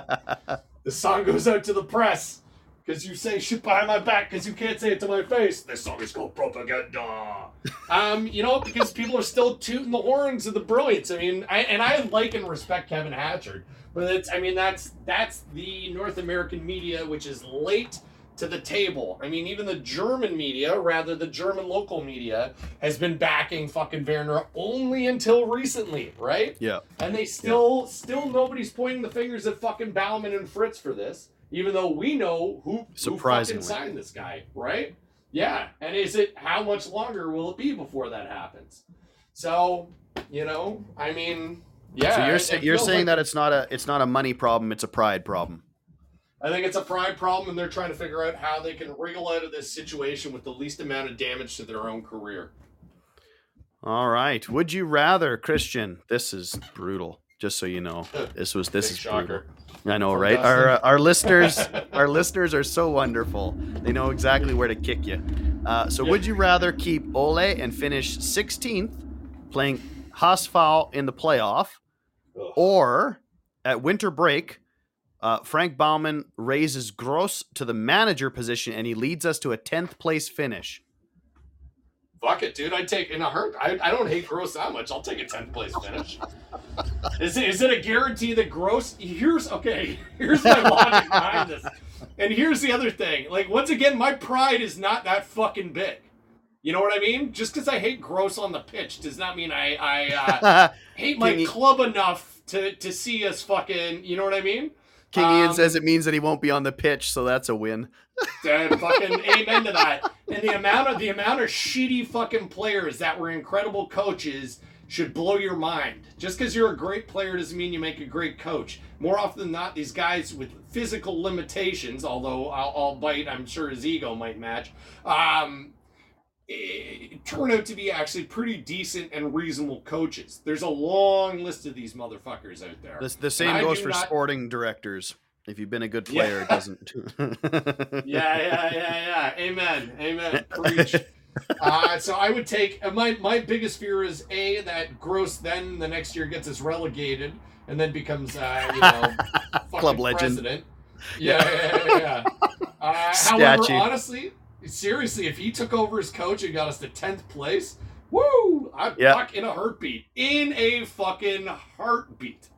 the song goes out to the press because you say shit behind my back because you can't say it to my face. This song is called propaganda. um, you know, because people are still tooting the horns of the brilliance. I mean, I, and I like and respect Kevin Hatchard, but it's I mean that's that's the North American media which is late to the table. I mean, even the German media, rather the German local media, has been backing fucking Werner only until recently, right? yeah, And they still, still nobody's pointing the fingers at fucking Baumann and Fritz for this, even though we know who, who fucking Surprisingly. signed this guy, right? Yeah. And is it how much longer will it be before that happens? So, you know, I mean, yeah. so you're it- sa- it you're saying like- that it's not a it's not a money problem, it's a pride problem. I think it's a pride problem, and they're trying to figure out how they can wriggle out of this situation with the least amount of damage to their own career. All right. Would you rather, Christian? This is brutal. Just so you know, this was this Big is shocker. brutal. I know, right? Our uh, Dustin. our listeners, our listeners are so wonderful. They know exactly where to kick you. Uh, so, Yeah. would you rather keep Ole and finish 16th, playing HSV in the playoff, or at winter break, uh, Frank Baumann raises Gross to the manager position and he leads us to a 10th place finish? Fuck it, dude. I'd take in a heart. I, I don't hate Gross that much. I'll take a 10th place finish. is, it, is it a guarantee that Gross. Here's, okay, here's my logic behind this. And here's the other thing. Like, once again, my pride is not that fucking big. You know what I mean? Just because I hate Gross on the pitch does not mean I, I uh, hate my Kingy- club enough to, to see us fucking. You know what I mean? King Ian Um, says it means that he won't be on the pitch, so that's a win. Dude, fucking amen to that. And the amount of the amount of shitty fucking players that were incredible coaches should blow your mind. Just because you're a great player doesn't mean you make a great coach. More often than not, these guys with physical limitations, although I'll, I'll bite, I'm sure his ego might match, um, turn out to be actually pretty decent and reasonable coaches. There's a long list of these motherfuckers out there. The, the same goes for not- sporting directors. If you've been a good Yeah. player, it doesn't. yeah, yeah, yeah, yeah. Amen, amen. Preach. Uh, so I would take uh, my my biggest fear is a that Gross then the next year gets us relegated and then becomes uh, you know Club legend. president. Yeah, yeah, yeah. yeah. Uh, however, honestly, seriously, if he took over as coach and got us to tenth place, woo! I'd Yeah. fuck in a heartbeat. In a fucking heartbeat.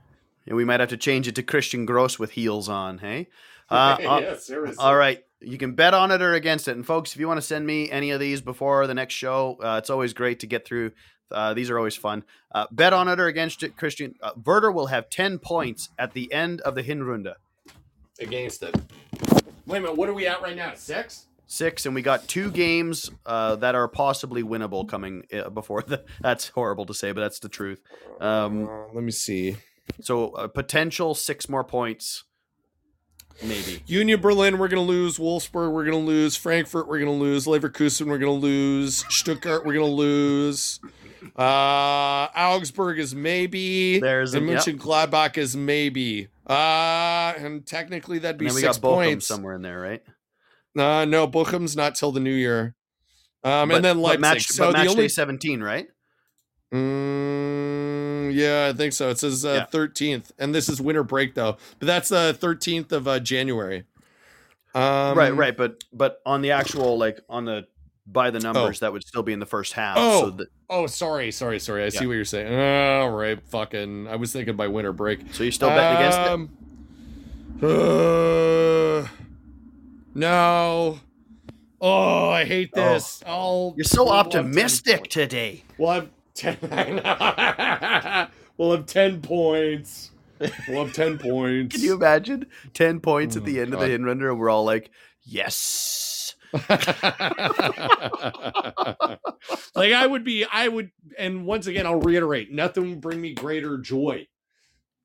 And we might have to change it to Christian Gross with heels on, hey? Uh, uh, yeah, seriously. all right. You can bet on it or against it. And folks, if you want to send me any of these before the next show, uh, it's always great to get through. Uh, these are always fun. Uh, bet on it or against it, Christian. Uh, Werder will have 10 points at the end of the Hinrunde. Against it. Wait a minute, what are we at right now? Six? Six, and we got two games uh, that are possibly winnable coming uh, before the. That's horrible to say, but that's the truth. Um, Uh, let me see. so a potential six more points, maybe. Union Berlin, we're going to lose. Wolfsburg, we're going to lose. Frankfurt, we're going to lose. Leverkusen, we're going to lose. Stuttgart, we're going to lose. Uh, Augsburg is maybe. There's and a- yep. Mönchengladbach is maybe. Uh, and technically that'd be And then we six got Bochum points. somewhere in there, right? Uh, no, Bochum's not till the new year. Um, But- and then but Leipzig. match, so but the match only day 17, right? Mm, yeah, I think so. It says Yeah. uh, 13th, and this is winter break though. But that's the 13th of uh, January. Um, right, right. But but on the actual like on the by the numbers, that would still be in the first half. Oh. So that, Oh, sorry, sorry, sorry. I see what you're saying. All right, fucking. I was thinking by winter break. so you're still betting against it? Um, Uh, no. Oh, I hate Oh. this. I'll. You're so 10 optimistic today. We'll have ten. I know. we'll have ten points. We'll have ten points. Can you imagine ten points at Oh, the end of God. the Hinrunde, and we're all like, "Yes." like I would be, I would, and once again, I'll reiterate: nothing would bring me greater joy.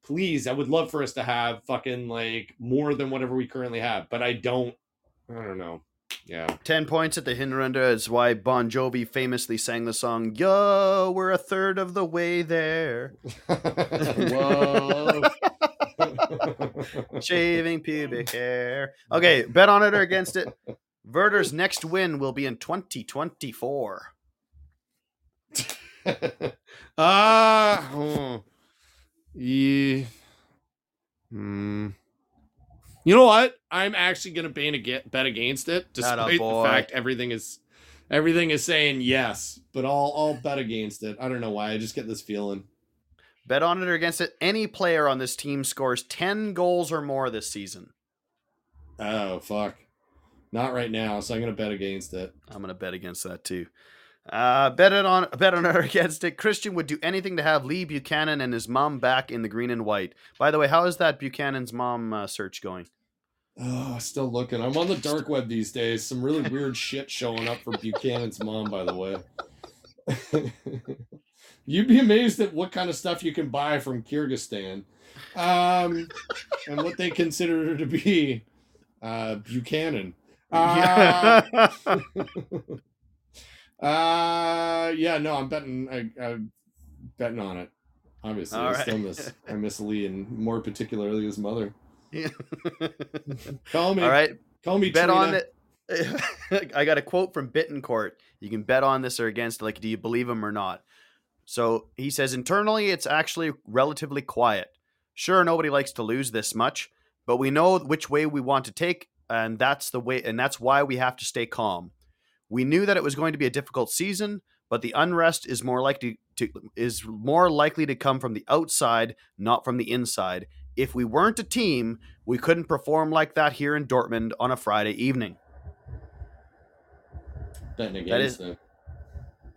Please, I would love for us to have fucking like more than whatever we currently have, but I don't. I don't know. Yeah. Ten points at the Hinrunde is why Bon Jovi famously sang the song "Yo, we're a third of the way there." Whoa. Shaving pubic hair. Okay, bet on it or against it. Werder's next win will be in 2024. Ah, oh. yeah. Hmm. You know what? I'm actually gonna bet against, it, despite the fact everything is everything is saying yes. But I'll I'll bet against it. I don't know why. I just get this feeling. Bet on it or against it. Any player on this team scores 10 goals or more this season. Oh fuck! Not right now. So I'm gonna bet against it. I'm gonna bet against that too. Uh, bet it on bet on it or against it. Christian would do anything to have Lee Buchanan and his mom back in the green and white. By the way, how is that Buchanan's mom uh, search going? Oh, still looking. I'm on the dark web these days. Some really weird shit showing up for Buchanan's mom, by the way. You'd be amazed at what kind of stuff you can buy from Kyrgyzstan, um, and what they consider her to be uh, Buchanan. Uh, uh, yeah, no, I'm betting. I, I'm betting on it. Obviously, All I still miss. I miss Lee, and more particularly his mother. Yeah. Call me. All right, Call me. bet Trina. on it. I got a quote from Bittencourt. You can bet on this or against. Like, do you believe him or not? So he says internally, it's actually relatively quiet. Sure, nobody likes to lose this much, but we know which way we want to take, and that's the way, and that's why we have to stay calm. We knew that it was going to be a difficult season, but the unrest is more likely to is more likely to come from the outside, not from the inside. If we weren't a team, we couldn't perform like that here in Dortmund on a Friday evening. Betting That against is- it.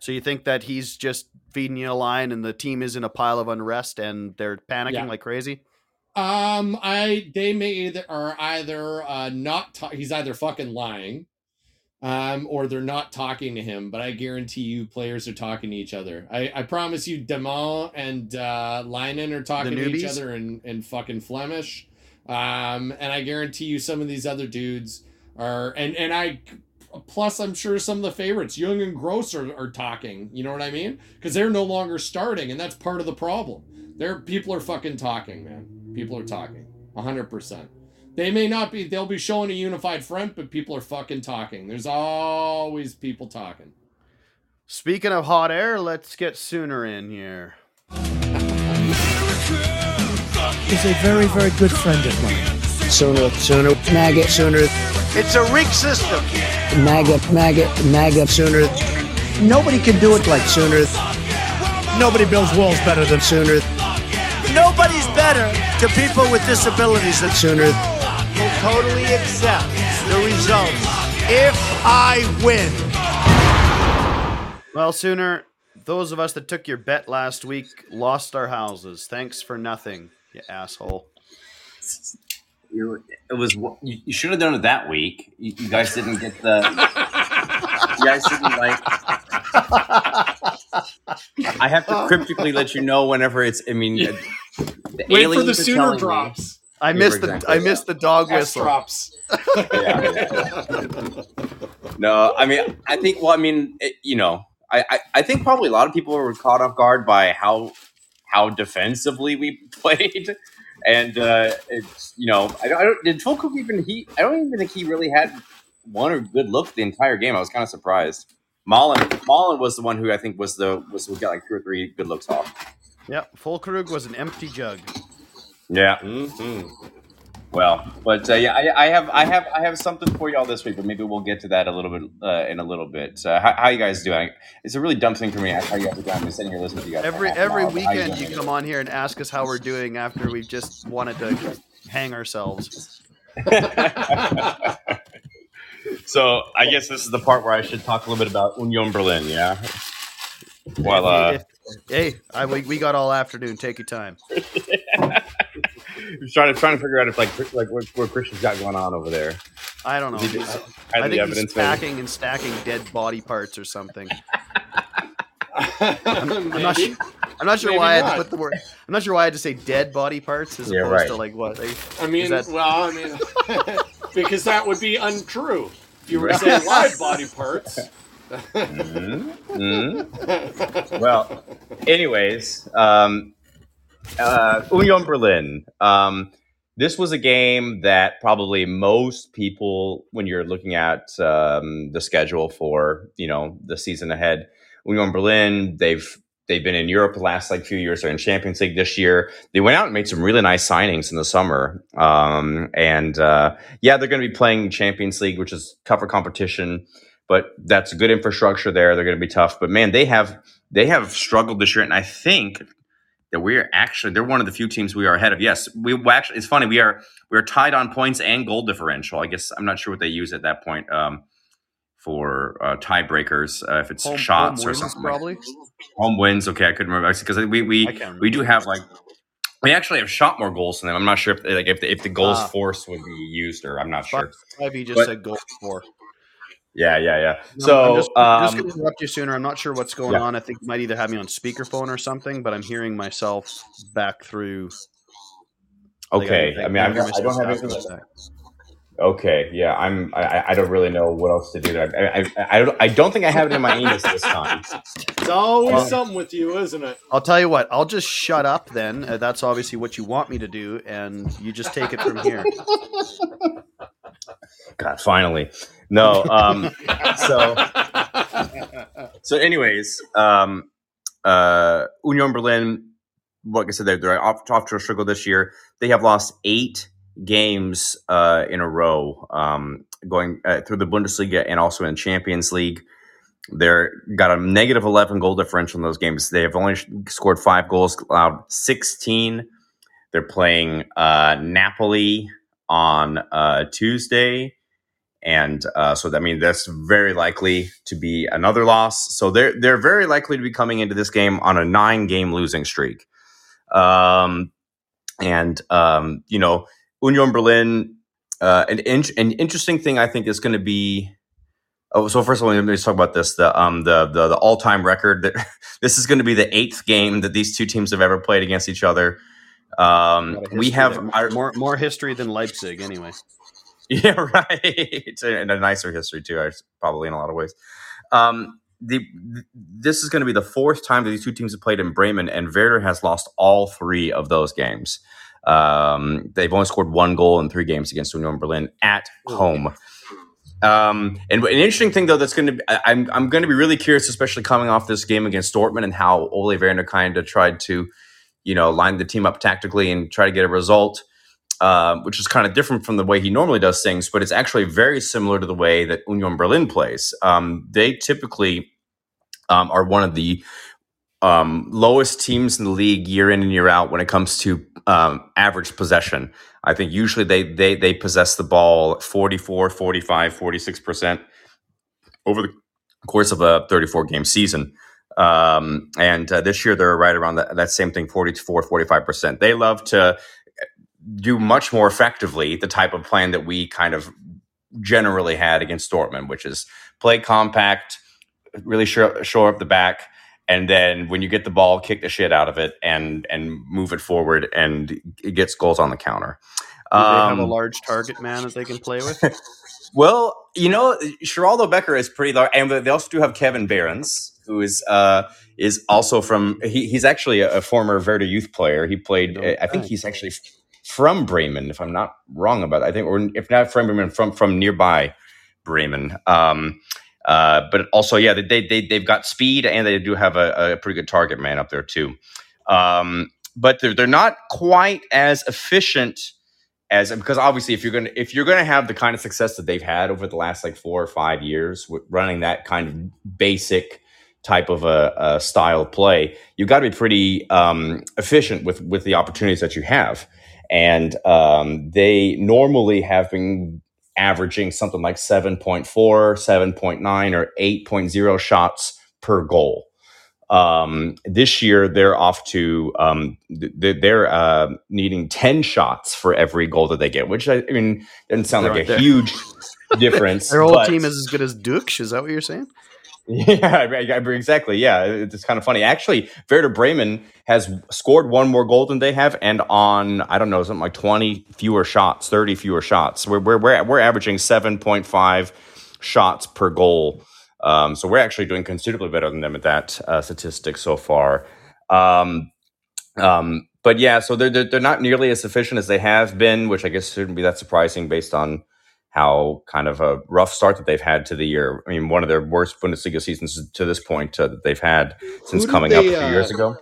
So you think that he's just feeding you a line and the team is in a pile of unrest and they're panicking Yeah. like crazy? Um, I they may either are either uh not ta- he's either fucking lying, um, or they're not talking to him. But I guarantee you, players are talking to each other. I I promise you, Demont and uh, Lynen are talking to each other in in fucking Flemish. Um, and I guarantee you, some of these other dudes are and and I. Plus, I'm sure some of the favorites, Young and Gross, are, are talking. You know what I mean? Because they're no longer starting, and that's part of the problem. There, people are fucking talking, man. People are talking, hundred percent. They may not be. They'll be showing a unified front, but people are fucking talking. There's always people talking. Speaking of hot air, let's get Sooner in here. is a very, very good friend of mine. Sooner, sooner, maggot, sooner, It's a rigged system. maggot, maggot, maggot, sooner, Nobody can do it like sooner, nobody builds walls better than sooner, Nobody's better to people with disabilities than sooner, will totally accept the results if I win. Well, Sooner, those of us that took your bet last week lost our houses. Thanks for nothing, you asshole. You, it was. You, you should have done it that week. You, you guys didn't get the. you guys didn't like. I have to cryptically let you know whenever it's. I mean, the Wait for the sooner telling me- drops. I missed the exactly. I missed the dog S whistle. drops. Yeah, yeah. No, I mean, I think. Well, I mean, it, you know, I, I, I think probably a lot of people were caught off guard by how how defensively we played, and uh, it's you know, I don't, I don't did Füllkrug even he? I don't even think he really had one or good look the entire game. I was kind of surprised. Malen Malen was the one who I think was the was who got like two or three good looks off. Yeah, Füllkrug was an empty jug. Yeah. Mhm. Well, but uh, yeah, I, I have, I have, I have something for y'all this week, but maybe we'll get to that a little bit uh, in a little bit. Uh, how, how you guys doing? It's a really dumb thing for me. How you guys doing? I'm sitting here listening to you guys. Every every weekend you doing? come on here and ask us how we're doing after we've just wanted to hang ourselves. so I guess this is the part where I should talk a little bit about Union Berlin. Yeah. Well, uh, If- hey, I, we, we got all afternoon. Take your time. trying to trying to figure out if like like what, what Christian's got going on over there. I don't know. He- He's- hiding uh, I think he's evidence, maybe? packing and stacking dead body parts or something. I'm not sure. I'm not sure Maybe why I had to put the word. I'm not sure why I had to say dead body parts as Yeah, opposed right. to like what. Like, I mean, that- well, I mean, because that would be untrue. If you were Right. saying live body parts, Mhm. Mhm. well, anyways, um, uh, Union Berlin. Um, this was a game that probably most people, when you're looking at um, the schedule for you know the season ahead, Union Berlin, they've they've been in Europe the last like few years. They're in Champions League this year. They went out and made some really nice signings in the summer, um, and uh, yeah, they're going to be playing Champions League, which is tougher competition but that's a good infrastructure there. They're going to be tough. But man, they have they have struggled this year, and I think that we are actually they're one of the few teams we are ahead of. Yes, we actually it's funny we are we are tied on points and goal differential. I guess I'm not sure what they use at that point um, for uh, tiebreakers uh, if it's home, shots home or something. probably. Home wins. Okay, I couldn't remember because we we we do have like. We actually have shot more goals than them. I'm not sure if like if the, if the goals Ah. force would be used or I'm not sure. Ivy just But- said goal for. Yeah, yeah, yeah. No, So I'm just, I'm just um, going to interrupt you sooner. I'm not sure what's going Yeah. on. I think you might either have me on speakerphone or something, but I'm hearing myself back through. like, okay. I, mean, I, hear I don't myself have anything. Okay, yeah, I'm. I, I- I don't really know what else to do. I, I, I, I don't. I don't think I have it in my anus this time. it's always Well- something with you, isn't it? I'll tell you what. I'll just shut up then. Uh, that's obviously what you want me to do, and you just take it from here. God, finally, no. Um, so, so, anyways, um, uh, Union Berlin. Like I said, they're, they're off, off to a struggle this year. They have lost eight games uh, in a row, um, going uh, through the Bundesliga and also in Champions League. They're got a negative eleven goal differential in those games. They have only scored five goals, allowed sixteen. They're playing uh, Napoli on uh, Tuesday, and uh, so I mean that's very likely to be another loss. So they're they're very likely to be coming into this game on a nine game losing streak. Um, and um, you know, Union Berlin. Uh, an, in- an interesting thing I think is going to be. Oh, so first of all, let me just talk about this. The um the the, the all time record that this is going to be the eighth game that these two teams have ever played against each other. Um, we have our, more more history than Leipzig, anyway. yeah, right. and a nicer history too, probably in a lot of ways. Um, the this is going to be the fourth time that these two teams have played in Bremen, and Werder has lost all three of those games. Um, they've only scored one goal in three games against Union Berlin at home. Um, and an interesting thing though that's going to be, I'm I'm going to be really curious, especially coming off this game against Dortmund and how Ole Werner kind of tried to, you know, line the team up tactically and try to get a result uh, which is kind of different from the way he normally does things, but it's actually very similar to the way that Union Berlin plays. Um, they typically um, are one of the um, lowest teams in the league year in and year out when it comes to um, average possession. I think usually they, they, they possess the ball 44, 45, 46% over the course of a 34 game season. Um, and uh, this year they're right around that, that same thing, 44, 45%. They love to do much more effectively the type of plan that we kind of generally had against Dortmund, which is play compact, really shore, shore up the back, and then when you get the ball, kick the shit out of it and and move it forward, and it gets goals on the counter. Do they have a Um, large target man that they can play with? well, you know, Sheraldo Becker is pretty large, and they also do have Kevin Behrens, who is uh, is also from. He, he's actually a, a former Werder youth player. He played. No I think he's actually from Bremen, if I'm not wrong about. It. I think, or if not from Bremen, from from nearby Bremen. Um, uh, but also, yeah, they they they've got speed, and they do have a, a pretty good target man up there too. Um, but they're they're not quite as efficient as because obviously if you're gonna if you're gonna have the kind of success that they've had over the last like four or five years with running that kind of basic type of a, a style of play, you got to be pretty um, efficient with with the opportunities that you have, and um, they normally have been averaging something like 7.4 7.9 or 8.0 shots per goal um, this year they're off to um, they're uh, needing 10 shots for every goal that they get which i, mean doesn't sound like a They're- huge difference Their whole but- team is as good as Ducksch. Is that what you're saying? yeah exactly yeah it's kind of funny. Actually Werder Bremen has scored one more goal than they have and on I don't know something like 20 fewer shots 30 fewer shots. We're, we're, we're, we're averaging 7.5 shots per goal. Um, so we're actually doing considerably better than them at that uh, statistic so far. Um, um, but yeah so they're, they're, they're not nearly as efficient as they have been which I guess shouldn't be that surprising based on how kind of a rough start that they've had to the year. I mean, one of their worst Bundesliga seasons to this point uh, that they've had since coming up a few years uh, ago.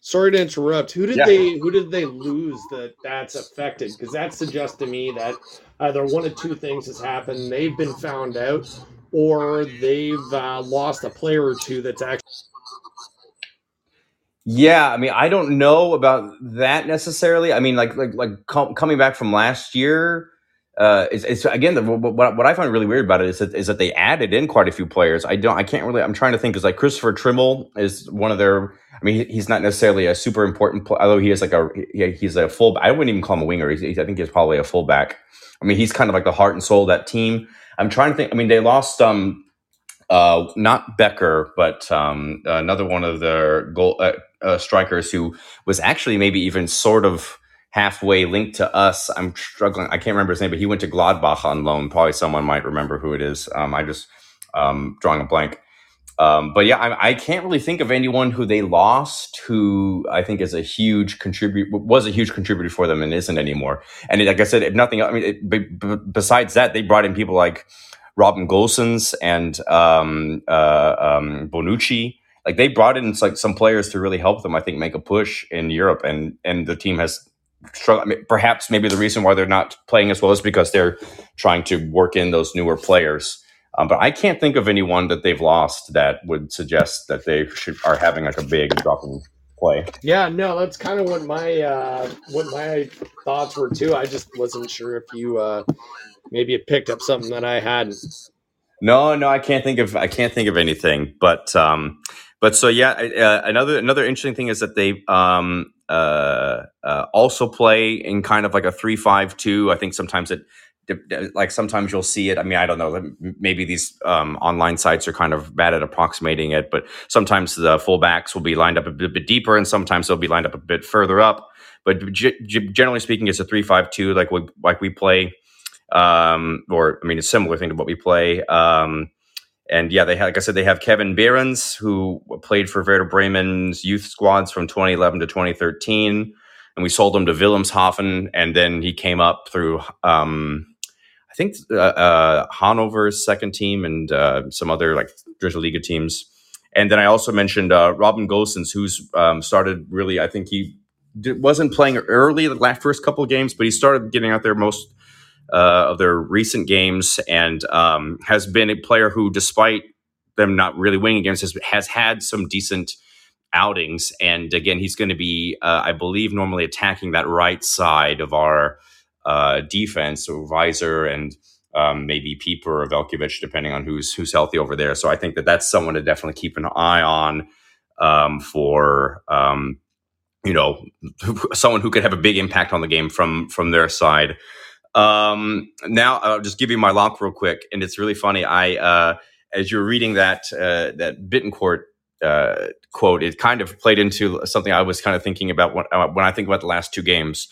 Sorry to interrupt. Who did Yeah. they who did they lose that that's affected? Because that suggests to me that either one of two things has happened. They've been found out, or they've uh, lost a player or two that's actually. Yeah, I mean, I don't know about that necessarily. I mean, like like like com- coming back from last year. Uh, it's, again the, what, what I find really weird about it is that is that they added in quite a few players. I don't, I can't really. I'm trying to think because like Christopher Trimmel is one of their. I mean, he- he's not necessarily a super important. Pl- although he is like a he, he's a full. I wouldn't even call him a winger. He's, he's- I think he's probably a fullback. I mean, he's kind of like the heart and soul of that team. I'm trying to think. I mean, they lost um, uh, not Becker, but um, another one of their goal uh, uh, strikers who was actually maybe even sort of halfway linked to us. I'm struggling. I can't remember his name, but he went to Gladbach on loan. Probably someone might remember who it is. Um, I just um, drawing a blank. Um, but yeah, I, I can't really think of anyone who they lost who I think is a huge contribute was a huge contributor for them and isn't anymore. And like I said, if nothing, I mean, it, b- b- besides that, they brought in people like Robin Gosens and um, uh, um, Bonucci. Like they brought in like some players to really help them. I think make a push in Europe, and and the team has mean, perhaps maybe the reason why they're not playing as well is because they're trying to work in those newer players. Um, but I can't think of anyone that they've lost that would suggest that they should are having like a big drop in play. Yeah, no, that's kind of what my uh, what my thoughts were too. I just wasn't sure if you uh, maybe had picked up something that I hadn't. No, no, I can't think of I can't think of anything. But um, but so yeah, uh, another another interesting thing is that they um uh, uh also play in kind of like a three five two. I think sometimes it like sometimes you'll see it. I mean, I don't know. Maybe these um, online sites are kind of bad at approximating it, but sometimes the fullbacks will be lined up a bit, bit deeper, and sometimes they'll be lined up a bit further up. But g- generally speaking, it's a three-five-two, like we like we play, um, or I mean, a similar thing to what we play. Um, and yeah, they have, like I said, they have Kevin Behrens, who played for Werder Bremen's youth squads from 2011 to 2013, and we sold him to Wilhelmshaven, and then he came up through. Um, I think uh, uh, Hanover's second team and uh, some other like Dritte Liga teams. And then I also mentioned uh, Robin Gosens, who's um, started really. I think he wasn't playing early the last first couple of games, but he started getting out there most uh, of their recent games and um, has been a player who, despite them not really winning games, has, has had some decent outings. And again, he's going to be, uh, I believe, normally attacking that right side of our uh, defense, so Weiser and um, maybe Pieper or Veljkovic, depending on who's who's healthy over there. So I think that that's someone to definitely keep an eye on um, for um, you know, someone who could have a big impact on the game from from their side. Um, now I'll just give you my lock real quick, and it's really funny. I uh, as you're reading that uh, that Bittencourt uh, quote, it kind of played into something I was kind of thinking about when, uh, when I think about the last two games.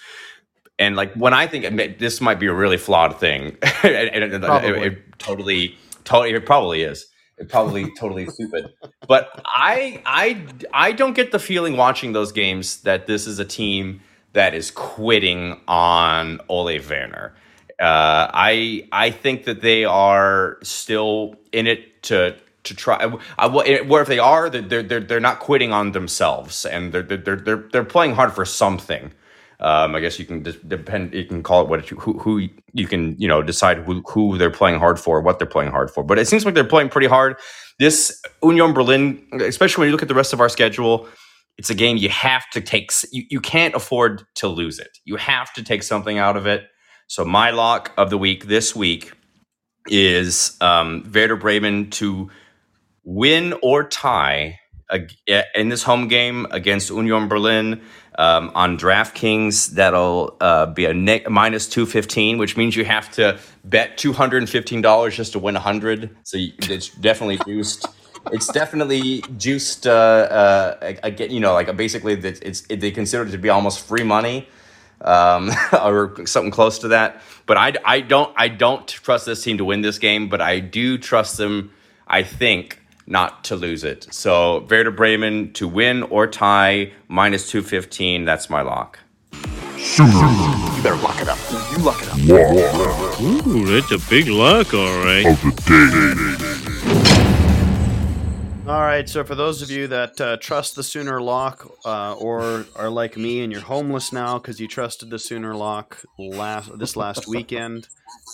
And like when I think this might be a really flawed thing, and, and it, Probably. it, it totally, totally, it probably is. It probably totally stupid. But I, I, I don't get the feeling watching those games that this is a team that is quitting on Ole Werner. Uh, I I think that they are still in it to to try. I, where if they are, they're they're they're not quitting on themselves, and they're they're they're they're playing hard for something. Um, I guess you can depend. You can call it what you, who who you can you know decide who who they're playing hard for, what they're playing hard for. But it seems like they're playing pretty hard. This Union Berlin, especially when you look at the rest of our schedule, it's a game you have to take. You, you can't afford to lose it. You have to take something out of it. So my lock of the week this week is um, Werder Bremen to win or tie ag- in this home game against Union Berlin um, on DraftKings. That'll uh, be a ne- minus two fifteen, which means you have to bet two hundred and fifteen dollars just to win a hundred. So you, it's definitely juiced. It's definitely juiced. Uh, uh, again, you know, like basically, that it's it, they consider it to be almost free money um, or something close to that. But I, I don't I don't trust this team to win this game, but I do trust them. I think not to lose it. So Werder Bremen to win or tie minus two fifteen. That's my lock. You better lock it up. You lock it up. Ooh, that's a big lock, all right. All right, so for those of you that uh, trust the Sooner lock, uh, or are like me and you're homeless now because you trusted the Sooner lock last this last weekend,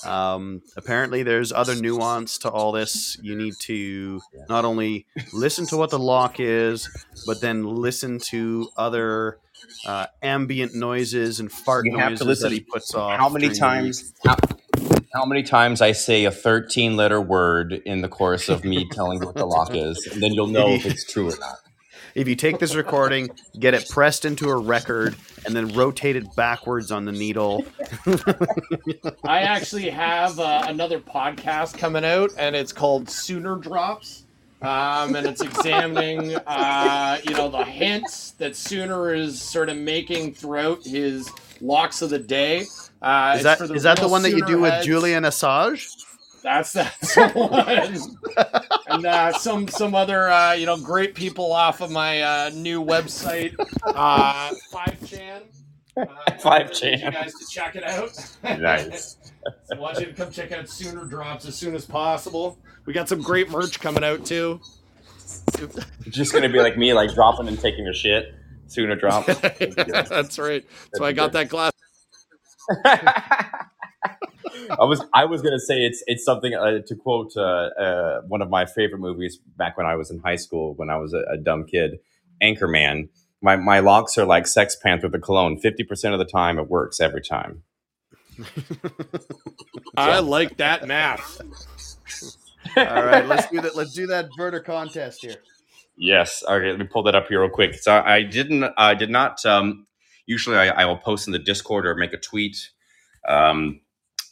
um, apparently there's other nuance to all this. You need to not only listen to what the lock is, but then listen to other uh, ambient noises and fart You have to noises that he puts off. How many times? How, how many times I say a thirteen letter word in the course of me telling you what the lock is, and then you'll know if it's true or not. If you take this recording, get it pressed into a record, and then rotate it backwards on the needle. I actually have uh, another podcast coming out, and it's called Sooner Drops, um, and it's examining, uh, you know, the hints that Sooner is sort of making throughout his locks of the day. Uh, Is it's that for is that the one that you Sooner do with heads. Julian Assange? That's that's the one. and uh, some some other uh, you know great people off of my uh, new website, uh, Five Chan. Uh, 5chan. You guys to check it out. Nice. I want you to come check out Sooner Drops as soon as possible. We got some great merch coming out too. Just gonna be like me, like dropping and taking a shit. Sooner drop. That's right. That's So I got that glass. I was I was gonna say it's it's something uh, to quote uh, uh, one of my favorite movies back when I was in high school when I was a, a dumb kid, Anchorman. My my locks are like Sex Panther the cologne. Fifty percent of the time, it works every time. I like that math. All right, let's do that. Let's do that Werder contest here. Yes. Okay. Let me pull that up here real quick. So I didn't. I did not. Um, usually, I, I will post in the Discord or make a tweet, um,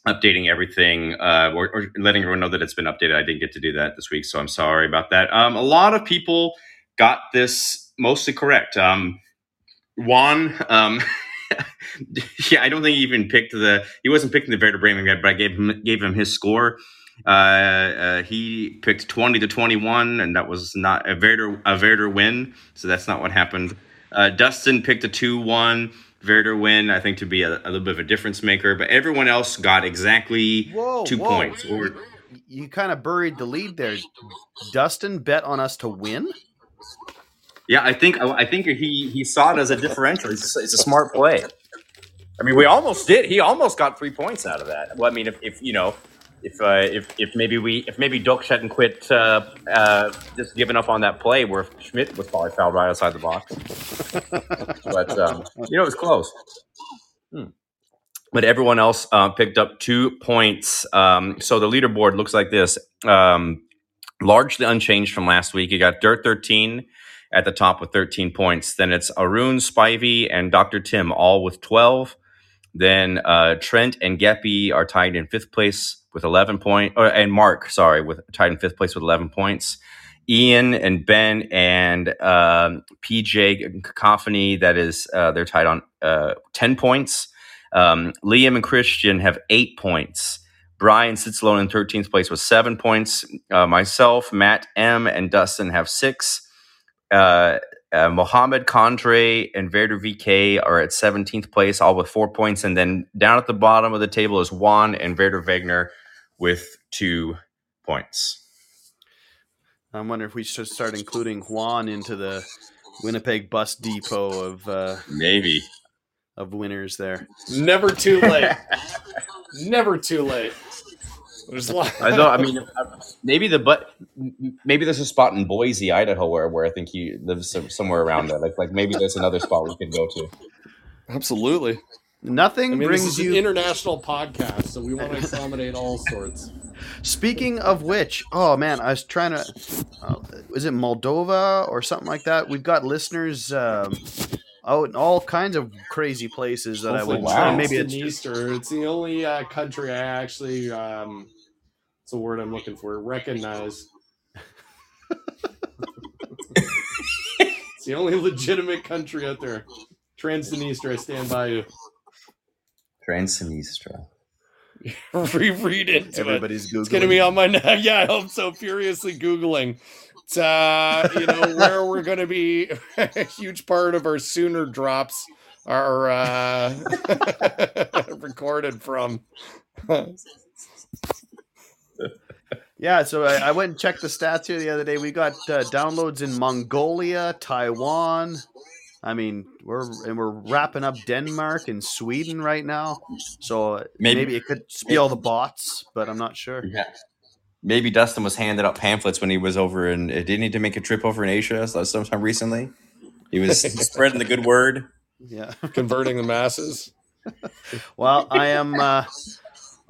updating everything uh, or, or letting everyone know that it's been updated. I didn't get to do that this week, so I'm sorry about that. Um, a lot of people got this mostly correct. Um, Juan. Um, yeah, I don't think he even picked the. He wasn't picking the Werder Bremen but I gave him gave him his score. Uh, uh, he picked 20 to 21, and that was not a Werder, a Werder win. So that's not what happened. Uh, Dustin picked a 2 1 Werder win, I think, to be a, a little bit of a difference maker. But everyone else got exactly Whoa, two whoa. points. Or, You kind of buried the lead there. Dustin bet on us to win. yeah, I think I think he he saw it as a differential. It's, it's a smart play. I mean, we almost did. He almost got three points out of that. Well, I mean, if, if you know, if uh, if if maybe we if maybe Doak hadn't quit uh, uh, just giving up on that play where Schmid was probably fouled right outside the box. but um, you know, it was close. Hmm. But everyone else uh, picked up two points. Um, so the leaderboard looks like this, um, largely unchanged from last week. You got Dirt thirteen at the top with 13 points. Then it's Arun, Spivey, and Dr. Tim, all with 12. Then uh, Trent and Geppy are tied in fifth place with 11 points, and Mark, sorry, with tied in fifth place with 11 points. Ian and Ben and um, PJ Cacophony, that is, uh, they're tied on uh, 10 points. Um, Liam and Christian have eight points. Brian sits alone in 13th place with seven points. Uh, myself, Matt M, and Dustin have six. Uh, uh, Mohammed Condre and Verder VK are at 17th place, all with four points. And then down at the bottom of the table is Juan and Verder Wegner with two points. I wonder if we should start including Juan into the Winnipeg bus depot of uh, Maybe. of winners there. Never too late. Never too late. There's a lot. I know. I mean, maybe the but maybe there's a spot in Boise, Idaho, where where I think he lives somewhere around there. Like like maybe there's another spot we could go to. Absolutely. Nothing I mean, brings this is you an international podcast, so we want to accommodate all sorts. Speaking of which, oh man, I was trying to. Uh, is it Moldova or something like that? We've got listeners um, out in all kinds of crazy places that Hopefully I would. wow. Maybe it's it's Easter. It's the only uh, country I actually. Um, it's a word I'm looking for. Recognize. it's the only legitimate country out there. Transnistria, I stand by you. Transnistria. Reread into it. everybody's googling. It's gonna be on my neck. yeah. I hope so. Furiously googling. It's, uh, you know where we're gonna be. a huge part of our Sooner drops are uh, recorded from. Yeah, so I, I went and checked the stats here the other day. We got uh, downloads in Mongolia, Taiwan. I mean, we're and we're wrapping up Denmark and Sweden right now. So uh, maybe, Maybe- it could be all the bots, but I'm not sure. Yeah. Maybe Dustin was handing out pamphlets when he was over in. Didn't need to make a trip over in Asia sometime recently? He was spreading the good word. Yeah. converting the masses. Well, I am. Uh,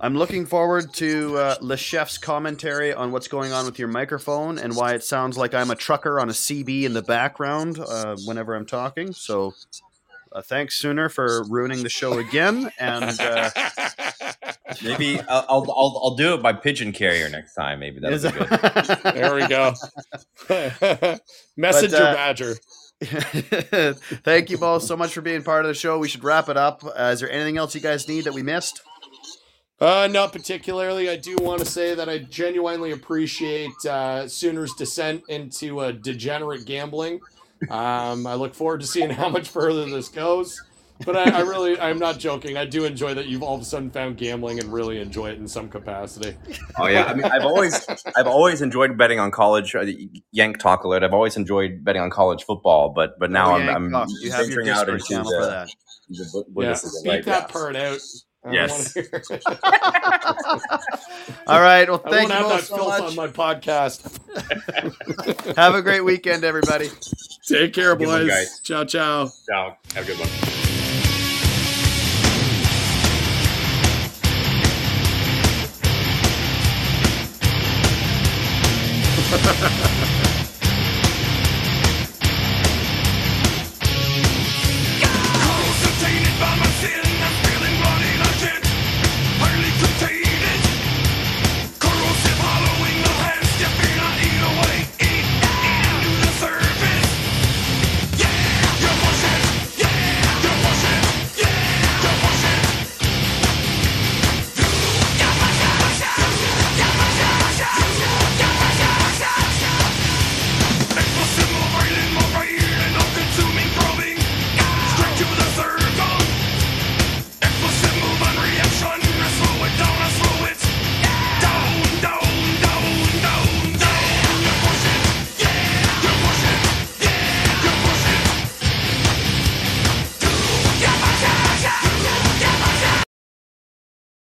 I'm looking forward to uh, Le Chef's commentary on what's going on with your microphone and why it sounds like I'm a trucker on a CB in the background uh, whenever I'm talking. So, uh, thanks, Sooner, for ruining the show again. And uh, Maybe I'll, I'll I'll I'll do it by pigeon carrier next time. Maybe that'll is- be good. there we go. Messenger uh, badger. Thank you both so much for being part of the show. We should wrap it up. Uh, is there anything else you guys need that we missed? Uh, not particularly. I do want to say that I genuinely appreciate uh, Sooners' descent into uh, degenerate gambling. Um, I look forward to seeing how much further this goes. But I, I really, I'm not joking. I do enjoy that you've all of a sudden found gambling and really enjoy it in some capacity. Oh yeah, I mean, I've always I've always enjoyed betting on college. uh, Yank talk a lot. I've always enjoyed betting on college football, but but now Oh, I'm, yeah, I'm Doc, you have your out Discord into channel for the, that. the Bu- Yeah, Bundesliga beat right that now. part out. I Yes. wanna hear it. All right. Well, thank won't you have that so filth much. on my podcast. Have a great weekend, everybody. Take care, Good one, boys. guys. Ciao, ciao. Ciao. Have a good one. Ha ha ha ha.